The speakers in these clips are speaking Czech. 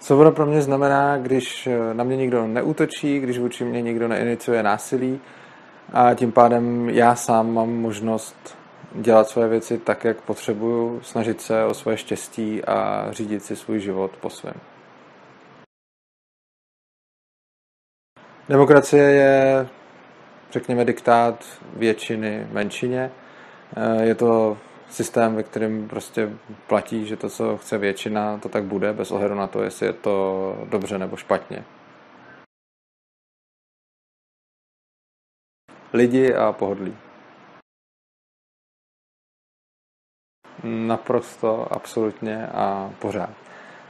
Svoboda pro mě znamená, když na mě nikdo neútočí, když vůči mě nikdo neiniciuje násilí a tím pádem já sám mám možnost dělat své věci tak, jak potřebuju, snažit se o svoje štěstí a řídit si svůj život po svém. Demokracie je, řekněme, diktát většiny menšině. Je to systém, ve kterém prostě platí, že to, co chce většina, to tak bude, bez ohledu na to, jestli je to dobře nebo špatně. Lidi a pohodlí. Naprosto, absolutně a pořád.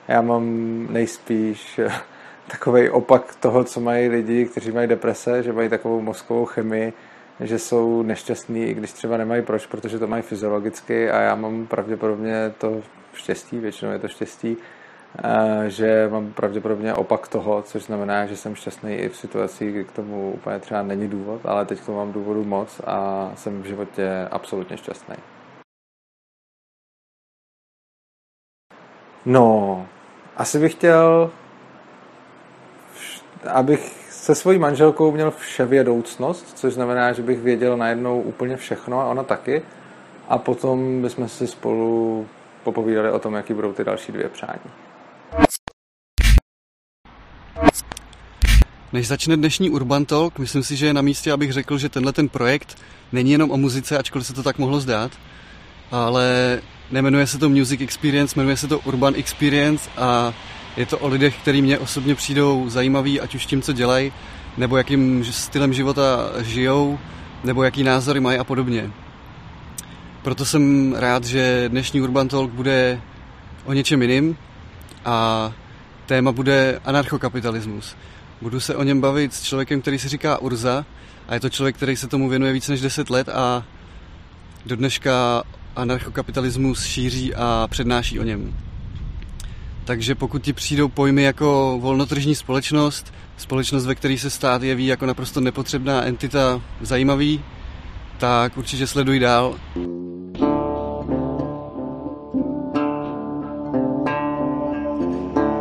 Já mám nejspíš takový opak toho, co mají lidi, kteří mají deprese, že mají takovou mozkovou chemii, že jsou nešťastní, i když třeba nemají proč, protože to mají fyziologicky a já mám pravděpodobně to štěstí, většinou je to štěstí, že mám pravděpodobně opak toho, což znamená, že jsem šťastný i v situaci, kdy k tomu úplně třeba není důvod, ale teď k tomu mám důvodu moc a jsem v životě absolutně šťastný. No, asi bych chtěl, abych se svojí manželkou měl vševědoucnost, což znamená, že bych věděl najednou úplně všechno a ona taky. A potom bychom si spolu popovídali o tom, jaký budou ty další dvě přání. Než začne dnešní Urban Talk, myslím si, že je na místě, abych řekl, že tenhle ten projekt není jenom o muzice, ačkoliv se to tak mohlo zdát, ale nemenuje se to Music Experience, jmenuje se to Urban Experience a je to o lidech, kteří mě osobně přijdou zajímaví, ať už tím, co dělají, nebo jakým stylem života žijou, nebo jaký názory mají a podobně. Proto jsem rád, že dnešní Urban Talk bude o něčem jiným a téma bude anarchokapitalismus. Budu se o něm bavit s člověkem, který se říká Urza a je to člověk, který se tomu věnuje víc než 10 let a do dneška anarchokapitalismus šíří a přednáší o něm. Takže pokud ti přijdou pojmy jako volnotržní společnost, společnost, ve které se stát jeví jako naprosto nepotřebná entita zajímavý, tak určitě sleduj dál.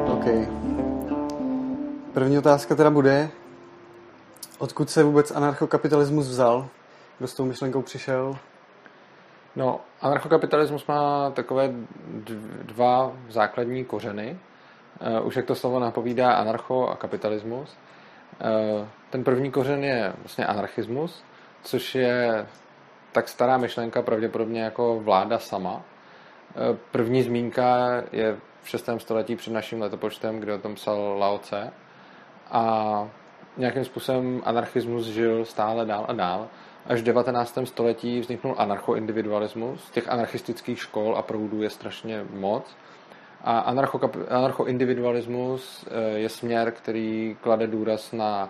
OK. První otázka teda bude, odkud se vůbec anarchokapitalismus vzal? Kdo s tou myšlenkou přišel? No, anarchokapitalismus má takové dva základní kořeny. Eh, už jak to slovo napovídá anarcho a kapitalismus. Eh, ten první kořen je vlastně anarchismus, což je tak stará myšlenka pravděpodobně jako vláda sama. Eh, první zmínka je v 6. století před naším letopočtem, kde o tom psal Lao Tse. A nějakým způsobem anarchismus žil stále dál a dál až v 19. století vzniknul anarchoindividualismus. Těch anarchistických škol a proudů je strašně moc. A anarchoindividualismus eh, je směr, který klade důraz na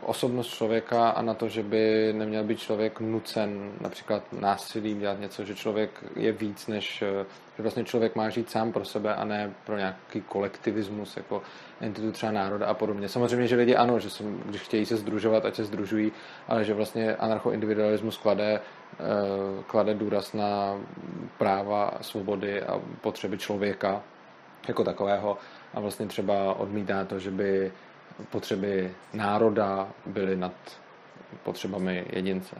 osobnost člověka a na to, že by neměl být člověk nucen například násilím dělat něco, že člověk je víc než, eh, že vlastně člověk má žít sám pro sebe a ne pro nějaký kolektivismus, jako entitu třeba národa a podobně. Samozřejmě, že lidi ano, že jsou, když chtějí se združovat, ať se združují, ale že vlastně anarchoindividualismus klade, eh, klade důraz na práva, svobody a potřeby člověka jako takového a vlastně třeba odmítá to, že by potřeby národa byly nad potřebami jedince.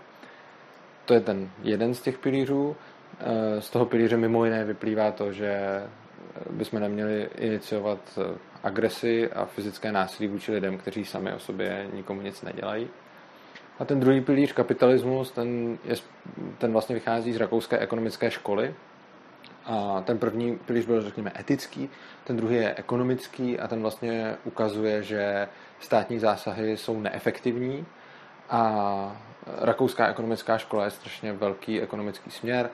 To je ten jeden z těch pilířů. Eh, z toho pilíře mimo jiné vyplývá to, že bychom neměli iniciovat agresi a fyzické násilí vůči lidem, kteří sami o sobě nikomu nic nedělají. A ten druhý pilíř, kapitalismus, ten, je, ten vlastně vychází z rakouské ekonomické školy, a ten první pilíř byl, řekněme, etický, ten druhý je ekonomický a ten vlastně ukazuje, že státní zásahy jsou neefektivní a rakouská ekonomická škola je strašně velký ekonomický směr.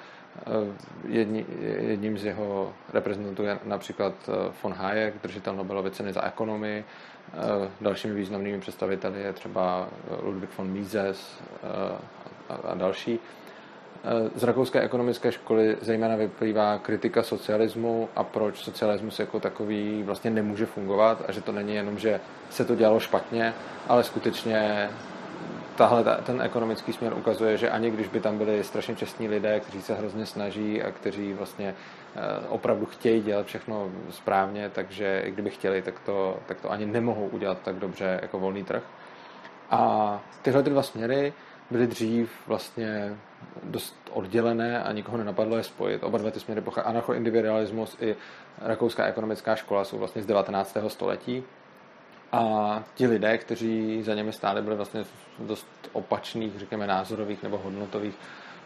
Jedni, jedním z jeho reprezentantů je například eh, von Hayek, držitel Nobelovy ceny za ekonomii. Eh, dalšími významnými představiteli je třeba Ludwig von Mises eh, a další. Eh, z rakouské ekonomické školy zejména vyplývá kritika socialismu a proč socialismus jako takový vlastně nemůže fungovat a že to není jenom, že se to dělalo špatně, ale skutečně tahle, ten ekonomický směr ukazuje, že ani když by tam byli strašně čestní lidé, kteří se hrozně snaží a kteří vlastně eh, opravdu chtějí dělat všechno správně, takže i kdyby chtěli, tak to, tak to ani nemohou udělat tak dobře jako volný trh. A tyhle ty dva směry byly dřív vlastně dost oddělené a nikoho nenapadlo je spojit. Oba dva ty směry, anarcho-individualismus i rakouská ekonomická škola jsou vlastně z 19. století. A ti lidé, kteří za němi stáli, byli vlastně dost opačných, řekněme, názorových nebo hodnotových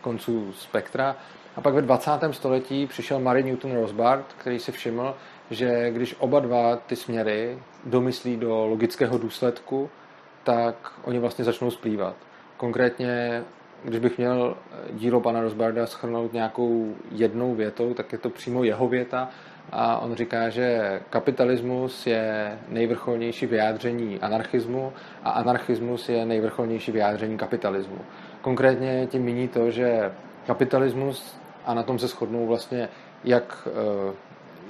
konců spektra. A pak ve 20. století přišel Mary Newton Rosbart, který si všiml, že když oba dva ty směry domyslí do logického důsledku, tak oni vlastně začnou splývat. Konkrétně, když bych měl dílo pana Rosbarda schrnout nějakou jednou větou, tak je to přímo jeho věta a on říká, že kapitalismus je nejvrcholnější vyjádření anarchismu a anarchismus je nejvrcholnější vyjádření kapitalismu. Konkrétně tím míní to, že kapitalismus, a na tom se shodnou vlastně jak, eh,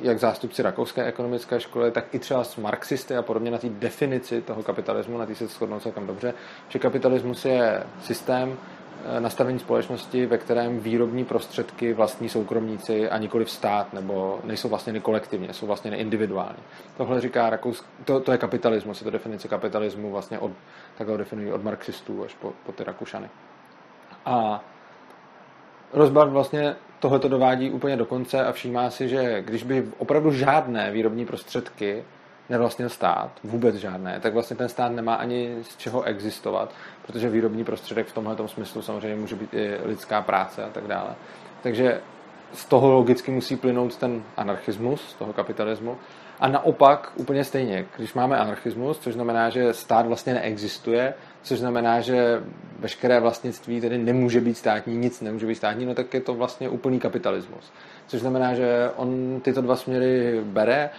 jak zástupci rakouské ekonomické školy, tak i třeba s marxisty a podobně na té definici toho kapitalismu, na té se shodnou celkem dobře, že kapitalismus je systém, Eh, nastavení společnosti, ve kterém výrobní prostředky vlastní soukromníci a nikoli stát, nebo nejsou vlastně kolektivně, jsou vlastně individuální. Tohle říká Rakous, to, to je kapitalismus, je to definice kapitalismu vlastně od, takhle definují od marxistů až po, po ty Rakušany. A Rozbar vlastně tohleto dovádí úplně do konce a všímá si, že když by opravdu žádné výrobní prostředky nevlastnil stát, vůbec žádné, tak vlastně ten stát nemá ani z čeho existovat, protože výrobní prostředek v tomhle smyslu samozřejmě může být i lidská práce a tak dále. Takže z toho logicky musí plynout ten anarchismus, toho kapitalismu. A naopak úplně stejně, když máme anarchismus, což znamená, že stát vlastně neexistuje, což znamená, že veškeré vlastnictví tedy nemůže být státní, nic nemůže být státní, no tak je to vlastně úplný kapitalismus. Což znamená, že on tyto dva směry bere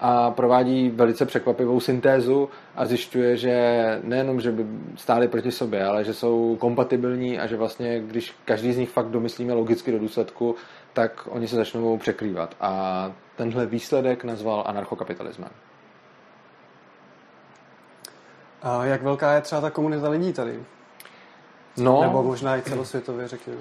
a provádí velice překvapivou syntézu a zjišťuje, že nejenom, že by stáli proti sobě, ale že jsou kompatibilní a že vlastně, když každý z nich fakt domyslíme logicky do důsledku, tak oni se začnou překrývat. A tenhle výsledek nazval anarchokapitalismem. A jak velká je třeba ta komunita lidí tady? No, Nebo možná i celosvětově, řekněme.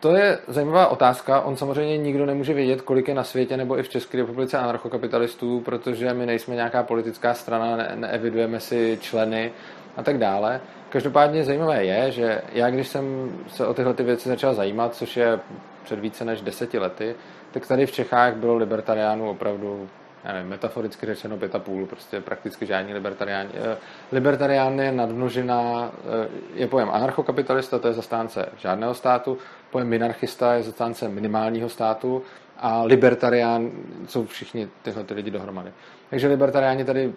To je zajímavá otázka. On samozřejmě nikdo nemůže vědět, kolik je na světě nebo i v České republice anarchokapitalistů, protože my nejsme nějaká politická strana, ne- neevidujeme si členy a tak dále. Každopádně zajímavé je, že já, když jsem se o tyhle ty věci začal zajímat, což je před více než deseti lety, tak tady v Čechách bylo libertariánů opravdu já nevím, metaforicky řečeno pět a půl, prostě prakticky žádní libertariáni. Eh, libertarián je nadmnožina, eh, je pojem anarchokapitalista, to je zastánce žádného státu, pojem minarchista je zastánce minimálního státu a libertarián jsou všichni tyhle ty lidi dohromady. Takže libertariáni tady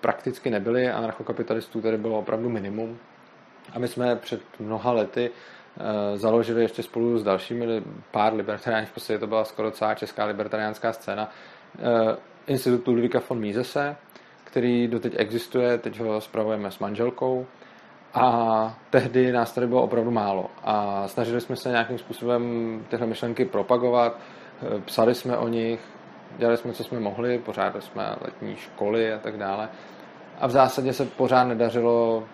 prakticky nebyli, anarchokapitalistů tady bylo opravdu minimum. A my jsme před mnoha lety uh, založili ještě spolu s dalšími pár libertariánů, v podstatě to byla skoro celá česká libertariánská scéna, uh, institut Ludvíka von Misese, který doteď existuje, teď ho spravujeme s manželkou a tehdy nás tady bylo opravdu málo a snažili jsme se nějakým způsobem tyhle myšlenky propagovat, psali jsme o nich, dělali jsme, co jsme mohli, pořádali jsme letní školy a tak dále. A v zásadě se pořád nedařilo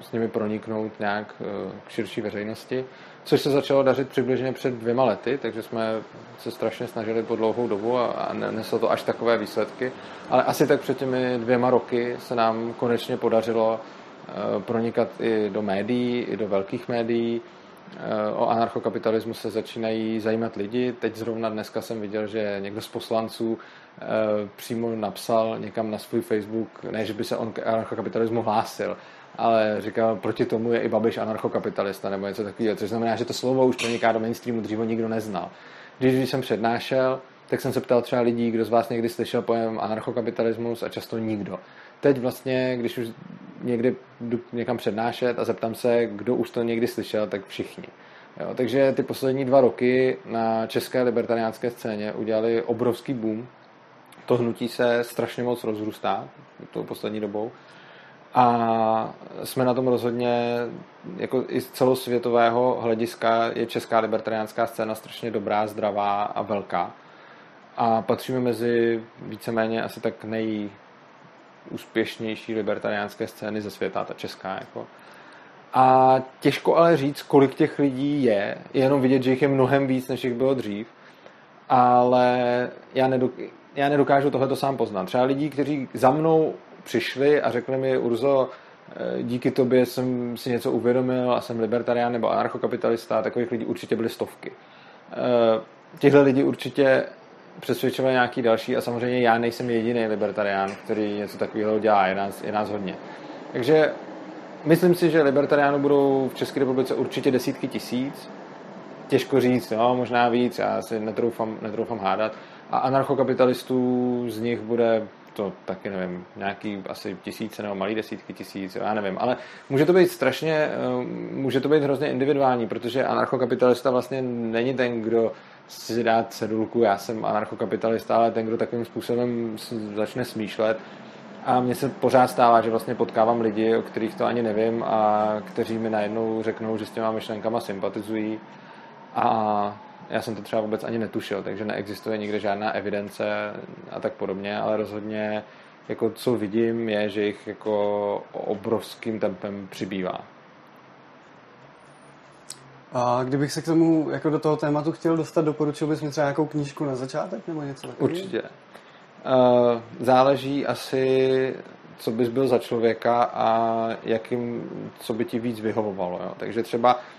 s nimi proniknout nějak eh, k širší veřejnosti, což se začalo dařit přibližně před dvěma lety, takže jsme se strašně snažili po dlouhou dobu a neslo to až takové výsledky. Ale asi tak před těmi dvěma roky se nám konečně podařilo eh, pronikat i do médií, i do velkých médií. Eh, o anarchokapitalismu se začínají zajímat lidi. Teď zrovna dneska jsem viděl, že někdo z poslanců přímo napsal někam na svůj Facebook, ne, že by se on k anarchokapitalismu hlásil, ale říkal, proti tomu je i Babiš anarchokapitalista nebo něco takového, což znamená, že to slovo už proniká do mainstreamu, dříve nikdo neznal. Když, když jsem přednášel, tak jsem se ptal třeba lidí, kdo z vás někdy slyšel pojem anarchokapitalismus a často nikdo. Teď vlastně, když už někdy jdu někam přednášet a zeptám se, kdo už to někdy slyšel, tak všichni. Jo, takže ty poslední dva roky na české libertariánské scéně udělali obrovský boom. To hnutí se strašně moc rozrůstá tou poslední dobou. A jsme na tom rozhodně, jako i z celosvětového hlediska je česká libertariánská scéna strašně dobrá, zdravá a velká. A patříme mezi víceméně asi tak nejúspěšnější libertariánské scény ze světa, ta česká. Jako. A těžko ale říct, kolik těch lidí je, je jenom vidět, že jich je mnohem víc, než jich bylo dřív. Ale já, nedok, já nedokážu tohle sám poznat. Třeba lidí, kteří za mnou přišli a řekli mi, Urzo, eh, díky tobě jsem si něco uvědomil a jsem libertarián nebo anarchokapitalista, takových lidí určitě byly stovky. Eh, těchto lidí určitě přesvědčovat nějaký další a samozřejmě já nejsem jediný libertarián, který něco takového dělá, je nás, je nás hodně. Takže myslím si, že libertariánů budou v České republice určitě desítky tisíc, těžko říct, no, možná víc, já si netroufám, netroufám hádat. A anarchokapitalistů z nich bude to taky nevím, nějaký asi tisíce nebo malý desítky tisíc, já nevím, ale může to být strašně, eh, může to být hrozně individuální, protože anarchokapitalista vlastně není ten, kdo si dá cedulku, já jsem anarchokapitalista, ale ten, kdo takovým způsobem začne smýšlet, a mně se pořád stává, že vlastně potkávám lidi, o kterých to ani nevím a kteří mi najednou řeknou, že s těma myšlenkama sympatizují. A já jsem to třeba vůbec ani netušil, takže neexistuje nikde žádná evidence a tak podobně, ale rozhodně jako co vidím je, že jich jako obrovským tempem přibývá. A kdybych se k tomu jako do toho tématu chtěl dostat, doporučil bys mi třeba nějakou knížku na začátek nebo něco takového? Určitě. Uh, záleží asi, co bys byl za člověka a jakým, co by ti víc vyhovovalo. Jo? Takže třeba Eh,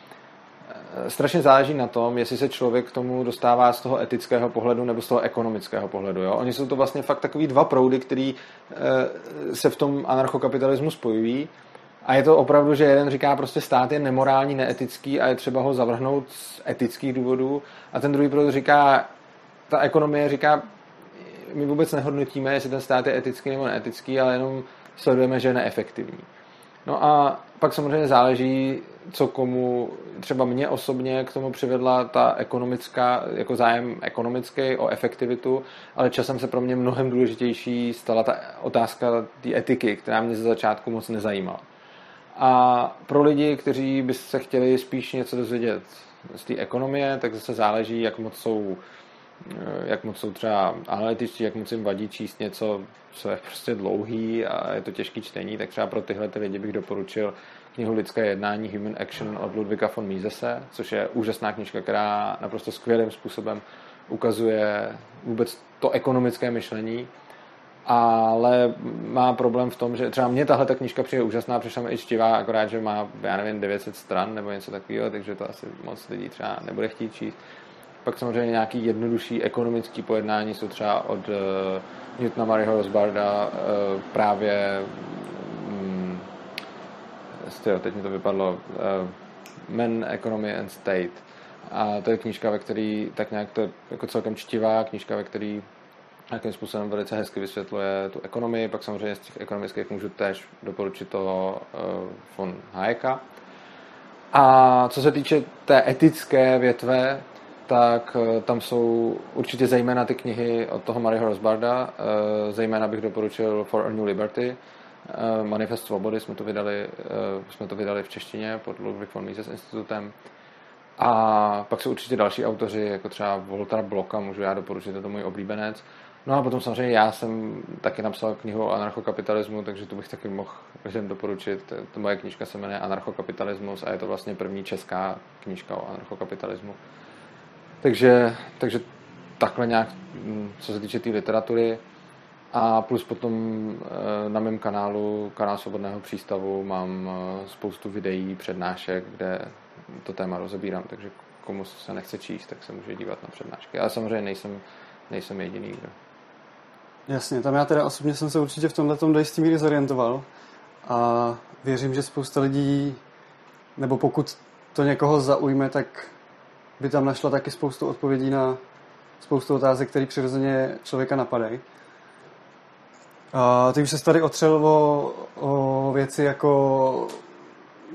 strašně záleží na tom, jestli se člověk k tomu dostává z toho etického pohledu nebo z toho ekonomického pohledu. Jo? Oni jsou to vlastně fakt takový dva proudy, který eh, se v tom anarchokapitalismu spojují. A je to opravdu, že jeden říká prostě stát je nemorální, neetický a je třeba ho zavrhnout z etických důvodů. A ten druhý proud říká, ta ekonomie říká, my vůbec nehodnotíme, jestli ten stát je etický nebo neetický, ale jenom sledujeme, že je neefektivní. No a pak samozřejmě záleží, co komu, třeba mě osobně k tomu přivedla ta ekonomická, jako zájem ekonomický o efektivitu, ale časem se pro mě mnohem důležitější stala ta otázka té etiky, která mě ze začátku moc nezajímala. A pro lidi, kteří by se chtěli spíš něco dozvědět z té ekonomie, tak zase záleží, jak moc jsou jak moc jsou třeba analytičtí, jak moc jim vadí číst něco, co je prostě dlouhý a je to těžký čtení, tak třeba pro tyhle ty lidi bych doporučil knihu Lidské jednání Human Action od Ludvika von Misese, což je úžasná knižka, která naprosto skvělým způsobem ukazuje vůbec to ekonomické myšlení, ale má problém v tom, že třeba mě tahle ta knižka přijde úžasná, přišla mi i čtivá, akorát, že má, já nevím, 900 stran nebo něco takového, takže to asi moc lidí třeba nebude chtít číst. Pak samozřejmě nějaký jednodušší ekonomický pojednání jsou třeba od uh, Newtona Maryho Rosbarda uh, právě um, teď mi to vypadlo uh, Men, Economy and State. A to je knížka, ve který tak nějak to je jako celkem čtivá knížka, ve který nějakým způsobem velice hezky vysvětluje tu ekonomii, pak samozřejmě z těch ekonomických můžu též doporučit toho uh, von Hayeka. A co se týče té etické větve, tak eh, tam jsou určitě zejména ty knihy od toho Maryho Rosbarda, eh, zejména bych doporučil For a New Liberty, eh, Manifest svobody jsme to vydali, jsme to vydali v češtině pod Ludwig von Mises institutem. A pak jsou určitě další autoři, jako třeba Volta Bloka, můžu já doporučit, je to můj oblíbenec. No a potom samozřejmě já jsem taky napsal knihu o anarchokapitalismu, takže to bych taky mohl lidem doporučit. To moje knižka se jmenuje Anarchokapitalismus a je to vlastně první česká knižka o anarchokapitalismu. Takže, takže takhle nějak, mm, co se týče té tý literatury. A plus potom eh, na mém kanálu, kanál Svobodného přístavu, mám eh, spoustu videí, přednášek, kde to téma rozebírám, takže komu se nechce číst, tak se může dívat na přednášky. Ale samozřejmě nejsem, nejsem jediný, kdo. Jasně, tam já teda osobně jsem se určitě v tomhle tom do jistý míry zorientoval a věřím, že spousta lidí, nebo pokud to někoho zaujme, tak by tam našla taky spoustu odpovědí na spoustu otázek, které přirozeně člověka napadají. A ty už se tady otřel o, o věci jako,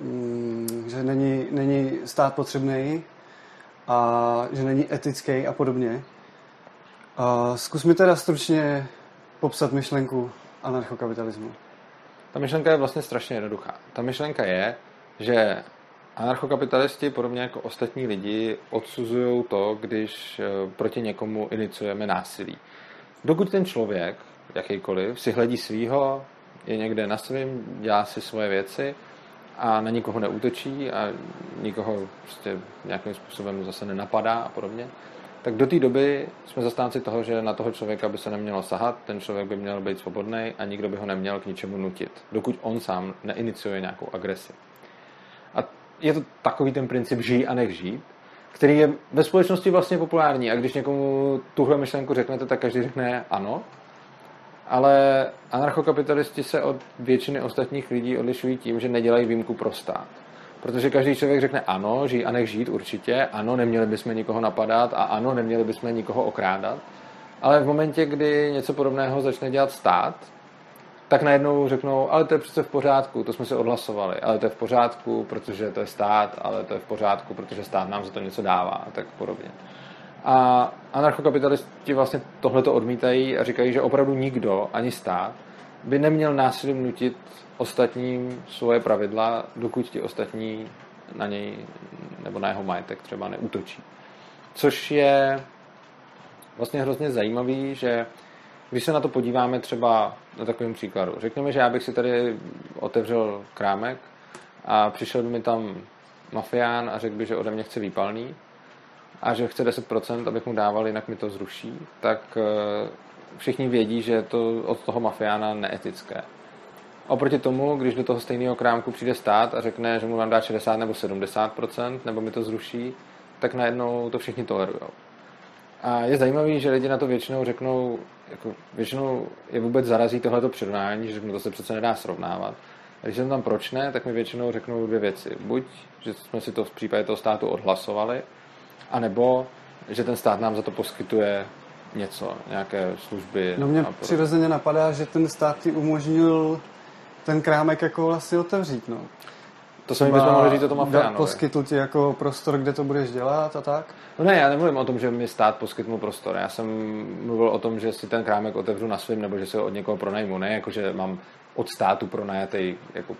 mm, že není, není stát potřebný a že není etický a podobně. A zkus mi teda stručně popsat myšlenku anarchokapitalismu. Ta myšlenka je vlastně strašně jednoduchá. Ta myšlenka je, že Anarchokapitalisti, podobně jako ostatní lidi, odsuzují to, když eh, proti někomu iniciujeme násilí. Dokud ten člověk, jakýkoliv, si hledí svýho, je někde na svým, dělá si svoje věci a na nikoho neútočí a nikoho prostě nějakým způsobem zase nenapadá a podobně, tak do té doby jsme zastánci toho, že na toho člověka by se nemělo sahat, ten člověk by měl být svobodný a nikdo by ho neměl k ničemu nutit, dokud on sám neiniciuje nějakou agresi. A je to takový ten princip žij a nech žít, který je ve společnosti vlastně populární. A když někomu tuhle myšlenku řeknete, tak každý řekne ano, ale anarchokapitalisti se od většiny ostatních lidí odlišují tím, že nedělají výjimku pro stát. Protože každý člověk řekne ano, žij a nech žít určitě, ano, neměli bychom nikoho napadat a ano, neměli bychom nikoho okrádat. Ale v momentě, kdy něco podobného začne dělat stát, tak najednou řeknou, ale to je přece v pořádku, to jsme se odhlasovali, ale to je v pořádku, protože to je stát, ale to je v pořádku, protože stát nám za to něco dává a tak podobně. A anarchokapitalisti vlastně tohleto odmítají a říkají, že opravdu nikdo, ani stát, by neměl násilím nutit ostatním svoje pravidla, dokud ti ostatní na něj nebo na jeho majetek třeba neútočí. Což je vlastně hrozně zajímavý, že když se na to podíváme třeba na takovém příkladu. Řekněme, že já bych si tady otevřel krámek a přišel by mi tam mafián a řekl by, že ode mě chce výpalný a že chce 10%, abych mu dával, jinak mi to zruší, tak eh, všichni vědí, že je to od toho mafiána neetické. Oproti tomu, když do toho stejného krámku přijde stát a řekne, že mu mám dát 60 nebo 70%, nebo mi to zruší, tak najednou to všichni tolerují. A je zajímavé, že lidi na to většinou řeknou, jako většinou je vůbec zarazí tohleto přirovnání, že to se přece nedá srovnávat. A když jsem tam proč ne, tak mi většinou řeknou dvě věci. Buď, že jsme si to v případě toho státu odhlasovali, anebo, že ten stát nám za to poskytuje něco, nějaké služby. No mě přirozeně napadá, že ten stát ti umožnil ten krámek jako vlastně otevřít, no. To se mi bychom mohli říct o tom mafiánovi. Poskytl ti jako prostor, kde to budeš dělat a tak? No ne, já nemluvím o tom, že mi stát poskytnul prostor. Já jsem mluvil o tom, že si ten krámek otevřu na svým, nebo že si ho od někoho pronajmu. Ne, jako že mám od státu pronajatý jako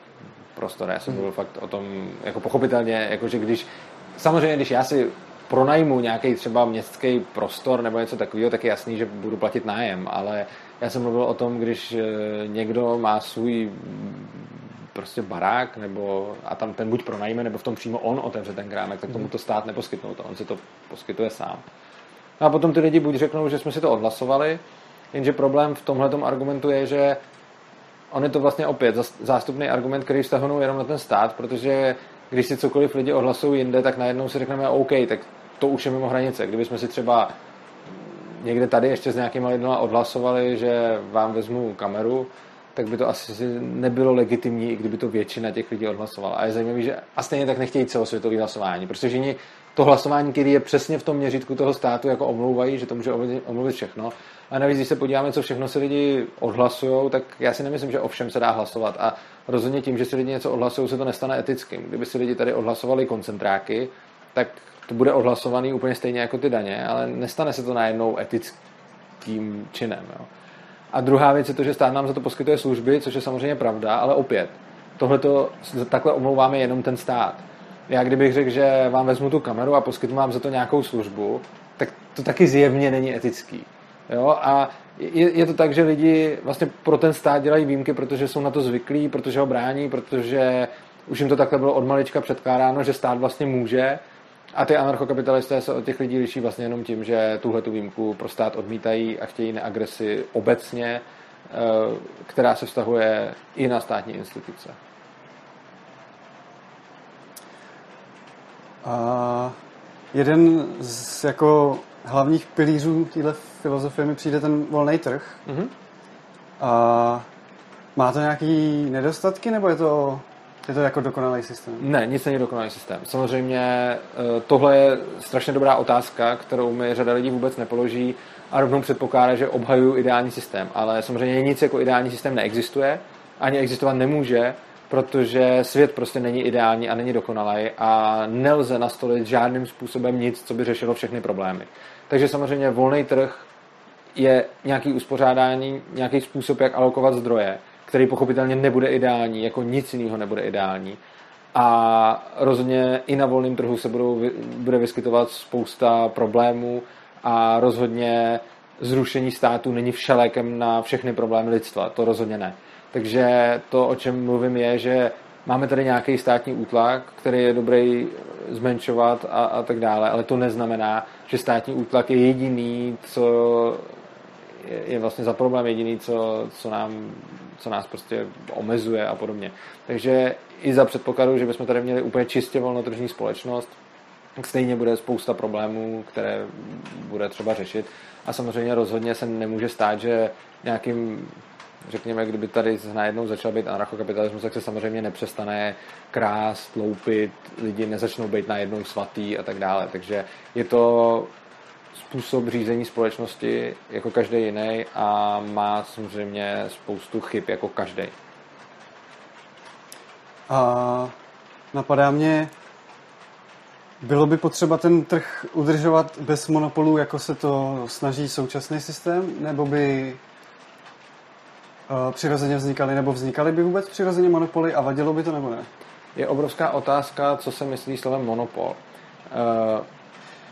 prostor. Já jsem hmm. mluvil fakt o tom, jako pochopitelně, jako že když, samozřejmě, když já si pronajmu nějaký třeba městský prostor nebo něco takového, tak je jasný, že budu platit nájem, ale já jsem mluvil o tom, když eh, někdo má svůj prostě barák, nebo a tam ten buď pronajme, nebo v tom přímo on otevře ten krámek, tak tomu to stát neposkytnou, to on si to poskytuje sám. A potom ty lidi buď řeknou, že jsme si to odhlasovali, jenže problém v tomhle argumentu je, že on je to vlastně opět zástupný argument, který vztahují jenom na ten stát, protože když si cokoliv lidi odhlasují jinde, tak najednou si řekneme OK, tak to už je mimo hranice. Kdybychom si třeba někde tady ještě s nějakýma lidmi odhlasovali, že vám vezmu kameru, tak by to asi nebylo legitimní, i kdyby to většina těch lidí odhlasovala. A je zajímavé, že a stejně tak nechtějí celosvětové hlasování, protože oni to hlasování, který je přesně v tom měřítku toho státu, jako omlouvají, že to může omluvit všechno. A navíc, když se podíváme, co všechno si lidi odhlasují, tak já si nemyslím, že o všem se dá hlasovat. A rozhodně tím, že si lidi něco odhlasují, se to nestane etickým. Kdyby si lidi tady odhlasovali koncentráky, tak to bude odhlasovaný úplně stejně jako ty daně, ale nestane se to najednou etickým činem. Jo. A druhá věc je to, že stát nám za to poskytuje služby, což je samozřejmě pravda, ale opět, tohle to takhle omlouváme jenom ten stát. Já kdybych řekl, že vám vezmu tu kameru a poskytnu vám za to nějakou službu, tak to taky zjevně není etický. Jo? A je, je to tak, že lidi vlastně pro ten stát dělají výjimky, protože jsou na to zvyklí, protože ho brání, protože už jim to takhle bylo od malička předkládáno, že stát vlastně může a ty anarchokapitalisté se od těch lidí liší vlastně jenom tím, že tuhle tu výjimku pro stát odmítají a chtějí neagresi obecně, eh, která se vztahuje i na státní instituce. A jeden z jako hlavních pilířů téhle filozofie mi přijde ten volný trh. Mm-hmm. A má to nějaký nedostatky, nebo je to je to jako dokonalý systém? Ne, nic není dokonalý systém. Samozřejmě eh, tohle je strašně dobrá otázka, kterou mi řada lidí vůbec nepoloží a rovnou předpokládá, že obhajuju ideální systém. Ale samozřejmě nic jako ideální systém neexistuje, ani existovat nemůže, protože svět prostě není ideální a není dokonalý a nelze nastolit žádným způsobem nic, co by řešilo všechny problémy. Takže samozřejmě volný trh je nějaký uspořádání, nějaký způsob, jak alokovat zdroje který pochopitelně nebude ideální, jako nic jiného nebude ideální. A rozhodně i na volném trhu se budou, bude vyskytovat spousta problémů a rozhodně zrušení státu není všelékem na všechny problémy lidstva. To rozhodně ne. Takže to, o čem mluvím, je, že máme tady nějaký státní útlak, který je dobrý zmenšovat a, a tak dále, ale to neznamená, že státní útlak je jediný, co je, vlastně za problém jediný, co, co, nám, co nás prostě omezuje a podobně. Takže i za předpokladu, že bychom tady měli úplně čistě volnotržní společnost, stejně bude spousta problémů, které bude třeba řešit. A samozřejmě rozhodně se nemůže stát, že nějakým řekněme, kdyby tady najednou začal být anarchokapitalismus, tak se samozřejmě nepřestane krást, loupit, lidi nezačnou být najednou svatý a tak dále. Takže je to způsob řízení společnosti jako každý jiný a má samozřejmě spoustu chyb jako každý. A napadá mě, bylo by potřeba ten trh udržovat bez monopolů, jako se to snaží současný systém, nebo by uh, přirozeně vznikaly, nebo vznikaly by vůbec přirozeně monopoly a vadilo by to nebo ne? Je obrovská otázka, co se myslí slovem monopol.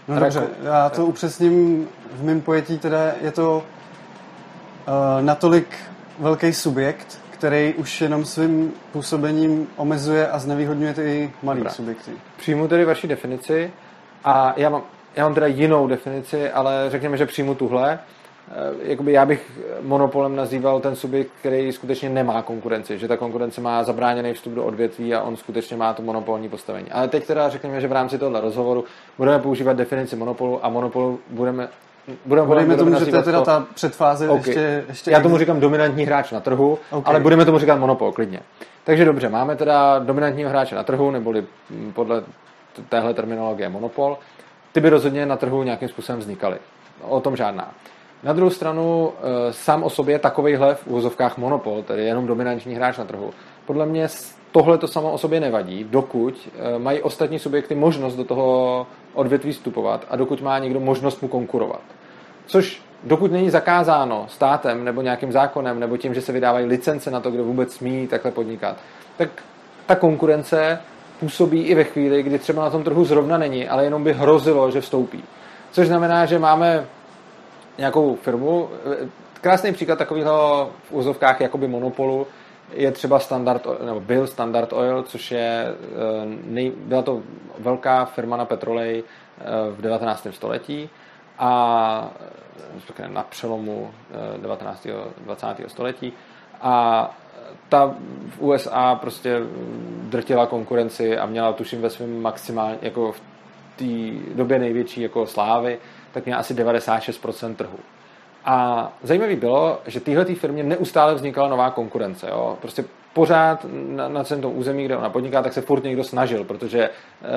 No dobře, já to upřesním v mém pojetí, teda je to uh, natolik velký subjekt, který už jenom svým působením omezuje a znevýhodňuje ty malé subjekty. Přijmu tedy vaši definici a já mám, já mám teda jinou definici, ale řekněme, že přijmu tuhle. Eh, jakoby já bych monopolem nazýval ten subjekt, který skutečně nemá konkurenci, že ta konkurence má zabráněný vstup do odvětví a on skutečně má to monopolní postavení. Ale teď teda řekněme, že v rámci tohle rozhovoru budeme používat definici monopolu a monopolu budeme budeme, budeme tomu, že to je teda to... ta předfáze okay. ještě, ještě... Já tomu říkám dominantní hráč na trhu, okay. ale budeme tomu říkat monopol, klidně. Takže dobře, máme teda dominantního hráče na trhu, neboli podle téhle terminologie monopol. Ty by rozhodně na trhu nějakým způsobem vznikaly. O tom žádná. Na druhou stranu, e, sám o sobě takovejhle v úvozovkách monopol, tedy jenom dominantní hráč na trhu, podle mě tohle to samo o sobě nevadí, dokud e, mají ostatní subjekty možnost do toho odvětví vstupovat a dokud má někdo možnost mu konkurovat. Což dokud není zakázáno státem nebo nějakým zákonem nebo tím, že se vydávají licence na to, kdo vůbec smí takhle podnikat, tak ta konkurence působí i ve chvíli, kdy třeba na tom trhu zrovna není, ale jenom by hrozilo, že vstoupí. Což znamená, že máme nějakou firmu, krásný příklad takového v úzovkách jakoby monopolu je třeba Standard, nebo byl Standard Oil, což je, eh, nej, byla to velká firma na petrolej eh, v 19. století a na přelomu 19. Eh, 20. století a ta v USA prostě drtila konkurenci a měla tuším ve svém maximálně, jako v té době největší jako slávy, tak měla asi 96% trhu. A zajímavé bylo, že téhle firmě neustále vznikala nová konkurence. Jo? Prostě pořád na, na celém tom území, kde ona podniká, tak se furt někdo snažil, protože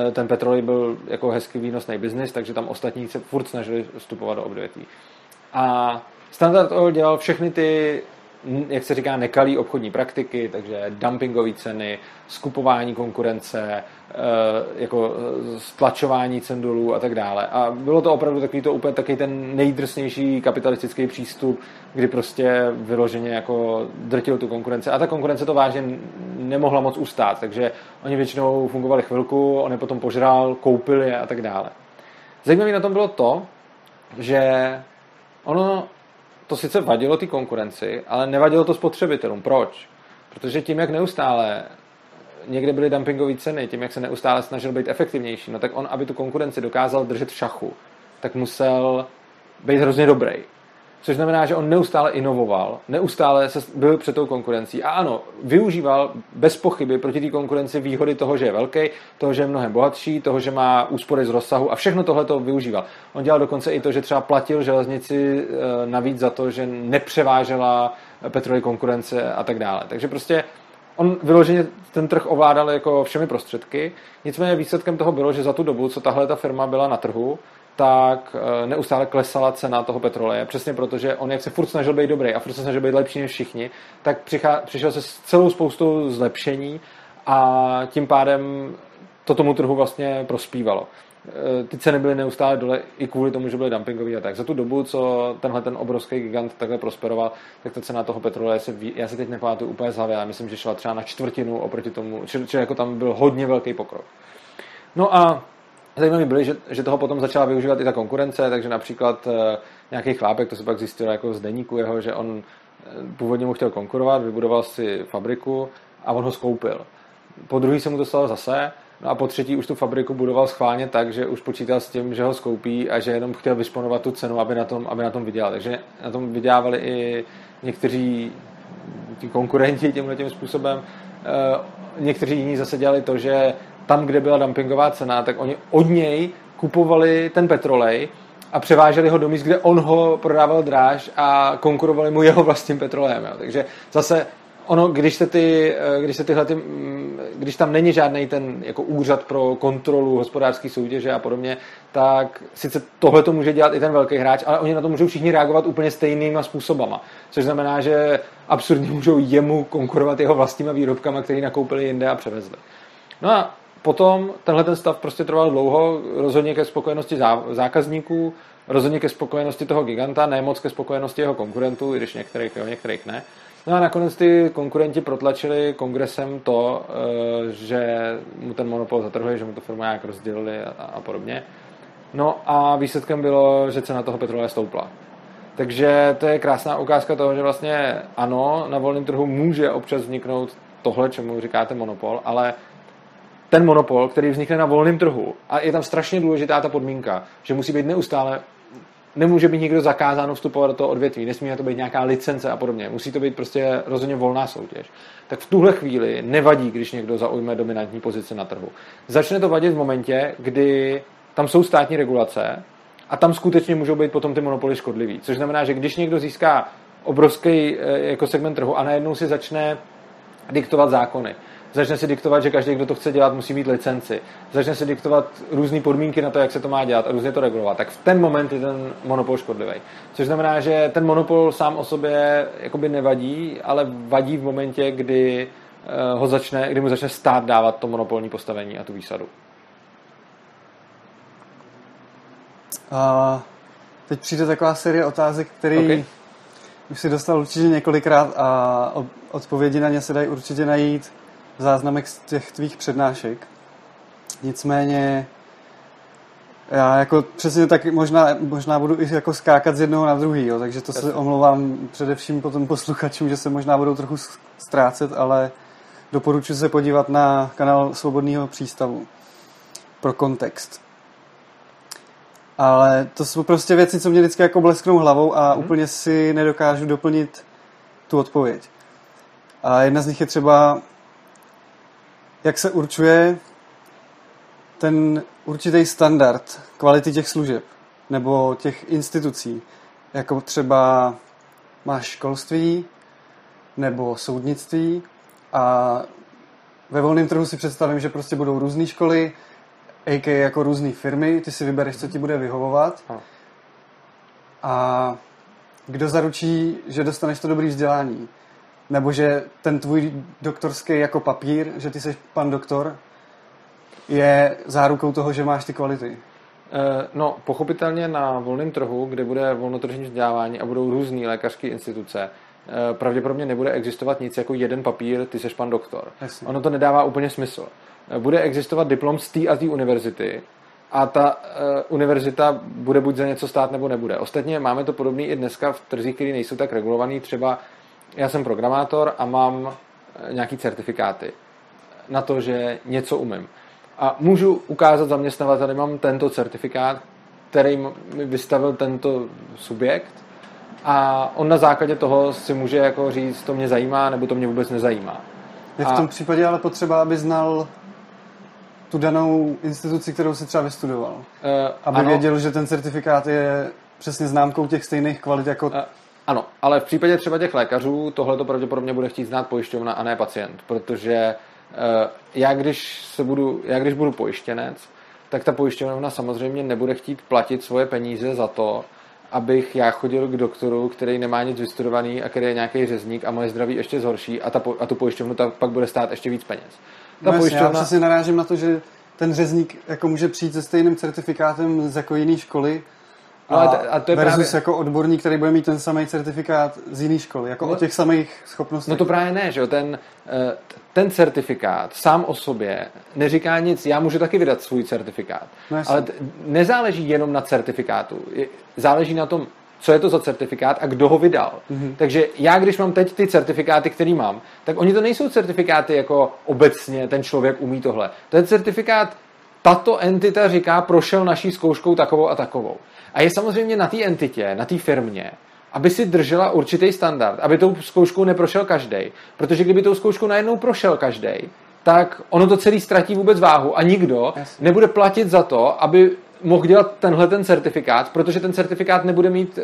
eh, ten petrolej byl jako hezký výnosný biznis, takže tam ostatní se furt snažili vstupovat do odvětví. A Standard Oil dělal všechny ty jak se říká, nekalý obchodní praktiky, takže dumpingové ceny, skupování konkurence, jako eh, stlačování cen dolů a tak dále. A bylo to opravdu takový to úplně taky ten nejdrsnější kapitalistický přístup, kdy prostě vyloženě jako drtil tu konkurence. A ta konkurence to vážně nemohla moc ustát, takže oni většinou fungovali chvilku, on je potom požral, koupil je a tak dále. Zajímavé na tom bylo to, že ono to sice vadilo ty konkurenci, ale nevadilo to spotřebitelům. Proč? Protože tím, jak neustále někde byly dumpingové ceny, tím, jak se neustále snažil být efektivnější, no tak on, aby tu konkurenci dokázal držet v šachu, tak musel být hrozně dobrý. Což znamená, že on neustále inovoval, neustále se byl před tou konkurencí a ano, využíval bez pochyby proti té konkurenci výhody toho, že je velký, toho, že je mnohem bohatší, toho, že má úspory z rozsahu a všechno tohle to využíval. On dělal dokonce i to, že třeba platil železnici eh, navíc za to, že nepřevážela petrolej konkurence a tak dále. Takže prostě on vyloženě ten trh ovládal jako všemi prostředky, nicméně výsledkem toho bylo, že za tu dobu, co tahle ta firma byla na trhu, tak eh, neustále klesala cena toho petroleje, přesně protože on, jak se furt snažil být dobrý a furt se snažil být lepší než všichni, tak přichá, přišel se s celou spoustou zlepšení a tím pádem to tomu trhu vlastně prospívalo. Eh, ty ceny byly neustále dole i kvůli tomu, že byly dumpingový a tak. Za tu dobu, co tenhle ten obrovský gigant takhle prosperoval, tak ta cena toho petroleje se, ví, já se teď nepamatuju úplně z hlavy, ale myslím, že šla třeba na čtvrtinu oproti tomu, čili, jako tam byl hodně velký pokrok. No a Zajímavé bylo, že, že toho potom začala využívat i ta konkurence, takže například e, nějaký chlápek, to se pak zjistilo jako z deníku jeho, že on e, původně mu chtěl konkurovat, vybudoval si fabriku a on ho skoupil. po druhý se mu to stalo zase, no a po třetí už tu fabriku budoval schválně tak, že už počítal s tím, že ho skoupí a že jenom chtěl vysponovat tu cenu, aby na tom, aby na tom vydělal. Takže na tom vydělávali i někteří ti konkurenti tímhle tím způsobem. Eh, někteří jiní zase dělali to, že tam, kde byla dumpingová cena, tak oni od něj kupovali ten petrolej a převáželi ho do míst, kde on ho prodával dráž a konkurovali mu jeho vlastním petrolejem. Takže zase ono, když se, ty, eh, když se tyhle, ty, mm, když tam není žádný ten jako úřad pro kontrolu hospodářské soutěže a podobně, tak sice tohle to může dělat i ten velký hráč, ale oni na to můžou všichni reagovat úplně stejnýma způsobama. Což znamená, že absurdně můžou jemu konkurovat jeho vlastníma výrobkama, který nakoupili jinde a převezli. No a potom tenhle ten stav prostě trval dlouho, rozhodně ke spokojenosti zákazníků, rozhodně ke spokojenosti toho giganta, ne moc ke spokojenosti jeho konkurentů, i když některých jo, některých ne. No a nakonec ty konkurenti protlačili kongresem to, eh, že mu ten monopol zatrhuje, že mu to firma nějak rozdělili a, a podobně. No a výsledkem bylo, že cena toho petroleje stoupla. Takže to je krásná ukázka toho, že vlastně ano, na volném trhu může občas vzniknout tohle, čemu říkáte monopol, ale ten monopol, který vznikne na volném trhu, a je tam strašně důležitá ta podmínka, že musí být neustále nemůže být nikdo zakázáno vstupovat do toho odvětví, nesmí to být nějaká licence a podobně. Musí to být prostě rozhodně volná soutěž. Tak v tuhle chvíli nevadí, když někdo zaujme dominantní pozici na trhu. Začne to vadit v momentě, kdy tam jsou státní regulace a tam skutečně můžou být potom ty monopoly škodlivý. Což znamená, že když někdo získá obrovský eh, jako segment trhu a najednou si začne diktovat zákony, začne si diktovat, že každý, kdo to chce dělat, musí mít licenci, začne si diktovat různé podmínky na to, jak se to má dělat a různě to regulovat, tak v ten moment je ten monopol škodlivý. Což znamená, že ten monopol sám o sobě jakoby nevadí, ale vadí v momentě, kdy eh, ho začne, kdy mu začne stát dávat to monopolní postavení a tu výsadu. A teď přijde taková série otázek, který okay. už si dostal určitě několikrát a odpovědi na ně se dají určitě najít v záznamech z těch tvých přednášek. Nicméně já jako přesně tak možná, možná budu i jako skákat z jednoho na druhý, jo, takže to se omlouvám především potom posluchačům, že se možná budou trochu ztrácet, ale doporučuji se podívat na kanál Svobodného přístavu pro kontext. Ale to jsou prostě věci, co mě vždycky jako blesknou hlavou a hmm. úplně si nedokážu doplnit tu odpověď. A jedna z nich je třeba, jak se určuje ten určitý standard kvality těch služeb nebo těch institucí, jako třeba máš školství nebo soudnictví a ve volném trhu si představím, že prostě budou různé školy, AK jako různé firmy, ty si vybereš, co ti bude vyhovovat. A kdo zaručí, že dostaneš to dobré vzdělání? Nebo že ten tvůj doktorský jako papír, že ty jsi pan doktor, je zárukou toho, že máš ty kvality? Eh, no, pochopitelně na volném trhu, kde bude volnotržní vzdělávání a budou různé lékařské instituce, eh, pravděpodobně nebude existovat nic jako jeden papír, ty seš pan doktor. Jasně. Ono to nedává úplně smysl. Eh, bude existovat diplom z té a té univerzity a ta uh, univerzita bude buď za něco stát nebo nebude. Ostatně máme to podobný i dneska v trzích, které nejsou tak regulovaný. Třeba já jsem programátor a mám nějaký certifikáty na to, že něco umím a můžu ukázat zaměstnavateli, mám tento certifikát, který mi vystavil tento subjekt a on na základě toho si může jako říct, to mě zajímá, nebo to mě vůbec nezajímá. Je v tom a... případě ale potřeba, aby znal tu danou instituci, kterou si třeba vystudoval. Uh, aby ano. věděl, že ten certifikát je přesně známkou těch stejných kvalit jako... Uh, ano, ale v případě třeba těch lékařů tohle to pravděpodobně bude chtít znát pojišťovna a ne pacient, protože Eh, já když, se budu, já když budu pojištěnec, tak ta pojišťovna samozřejmě nebude chtít platit svoje peníze za to, abych já chodil k doktoru, který nemá nic vystudovaný a který je nějaký řezník a moje zdraví ještě zhorší a, ta, a tu pojišťovnu ta pak bude stát ještě víc peněz. Ta no pojišťovna... Já přesně narážím na to, že ten řezník jako může přijít se stejným certifikátem z jako jiné školy No, a, a to je versus právě... jako odborník, který bude mít ten samý certifikát z jiné školy, jako no, o těch samých schopnostech. No to právě ne, že jo, ten, eh, ten certifikát sám o sobě neříká nic, já můžu taky vydat svůj certifikát, no, ale nezáleží jenom na certifikátu, záleží na tom, co je to za certifikát a kdo ho vydal. Mm-hmm. Takže já, když mám teď ty certifikáty, které mám, tak oni to nejsou certifikáty jako obecně ten člověk umí tohle. To je certifikát, tato entita říká, prošel naší zkouškou takovou a takovou. A je samozřejmě na té entitě, na té firmě, aby si držela určitý standard, aby tou zkouškou neprošel každý. Protože kdyby tou zkouškou najednou prošel každý, tak ono to celý ztratí vůbec váhu a nikdo Jasně. nebude platit za to, aby mohl dělat tenhle ten certifikát, protože ten certifikát nebude mít uh,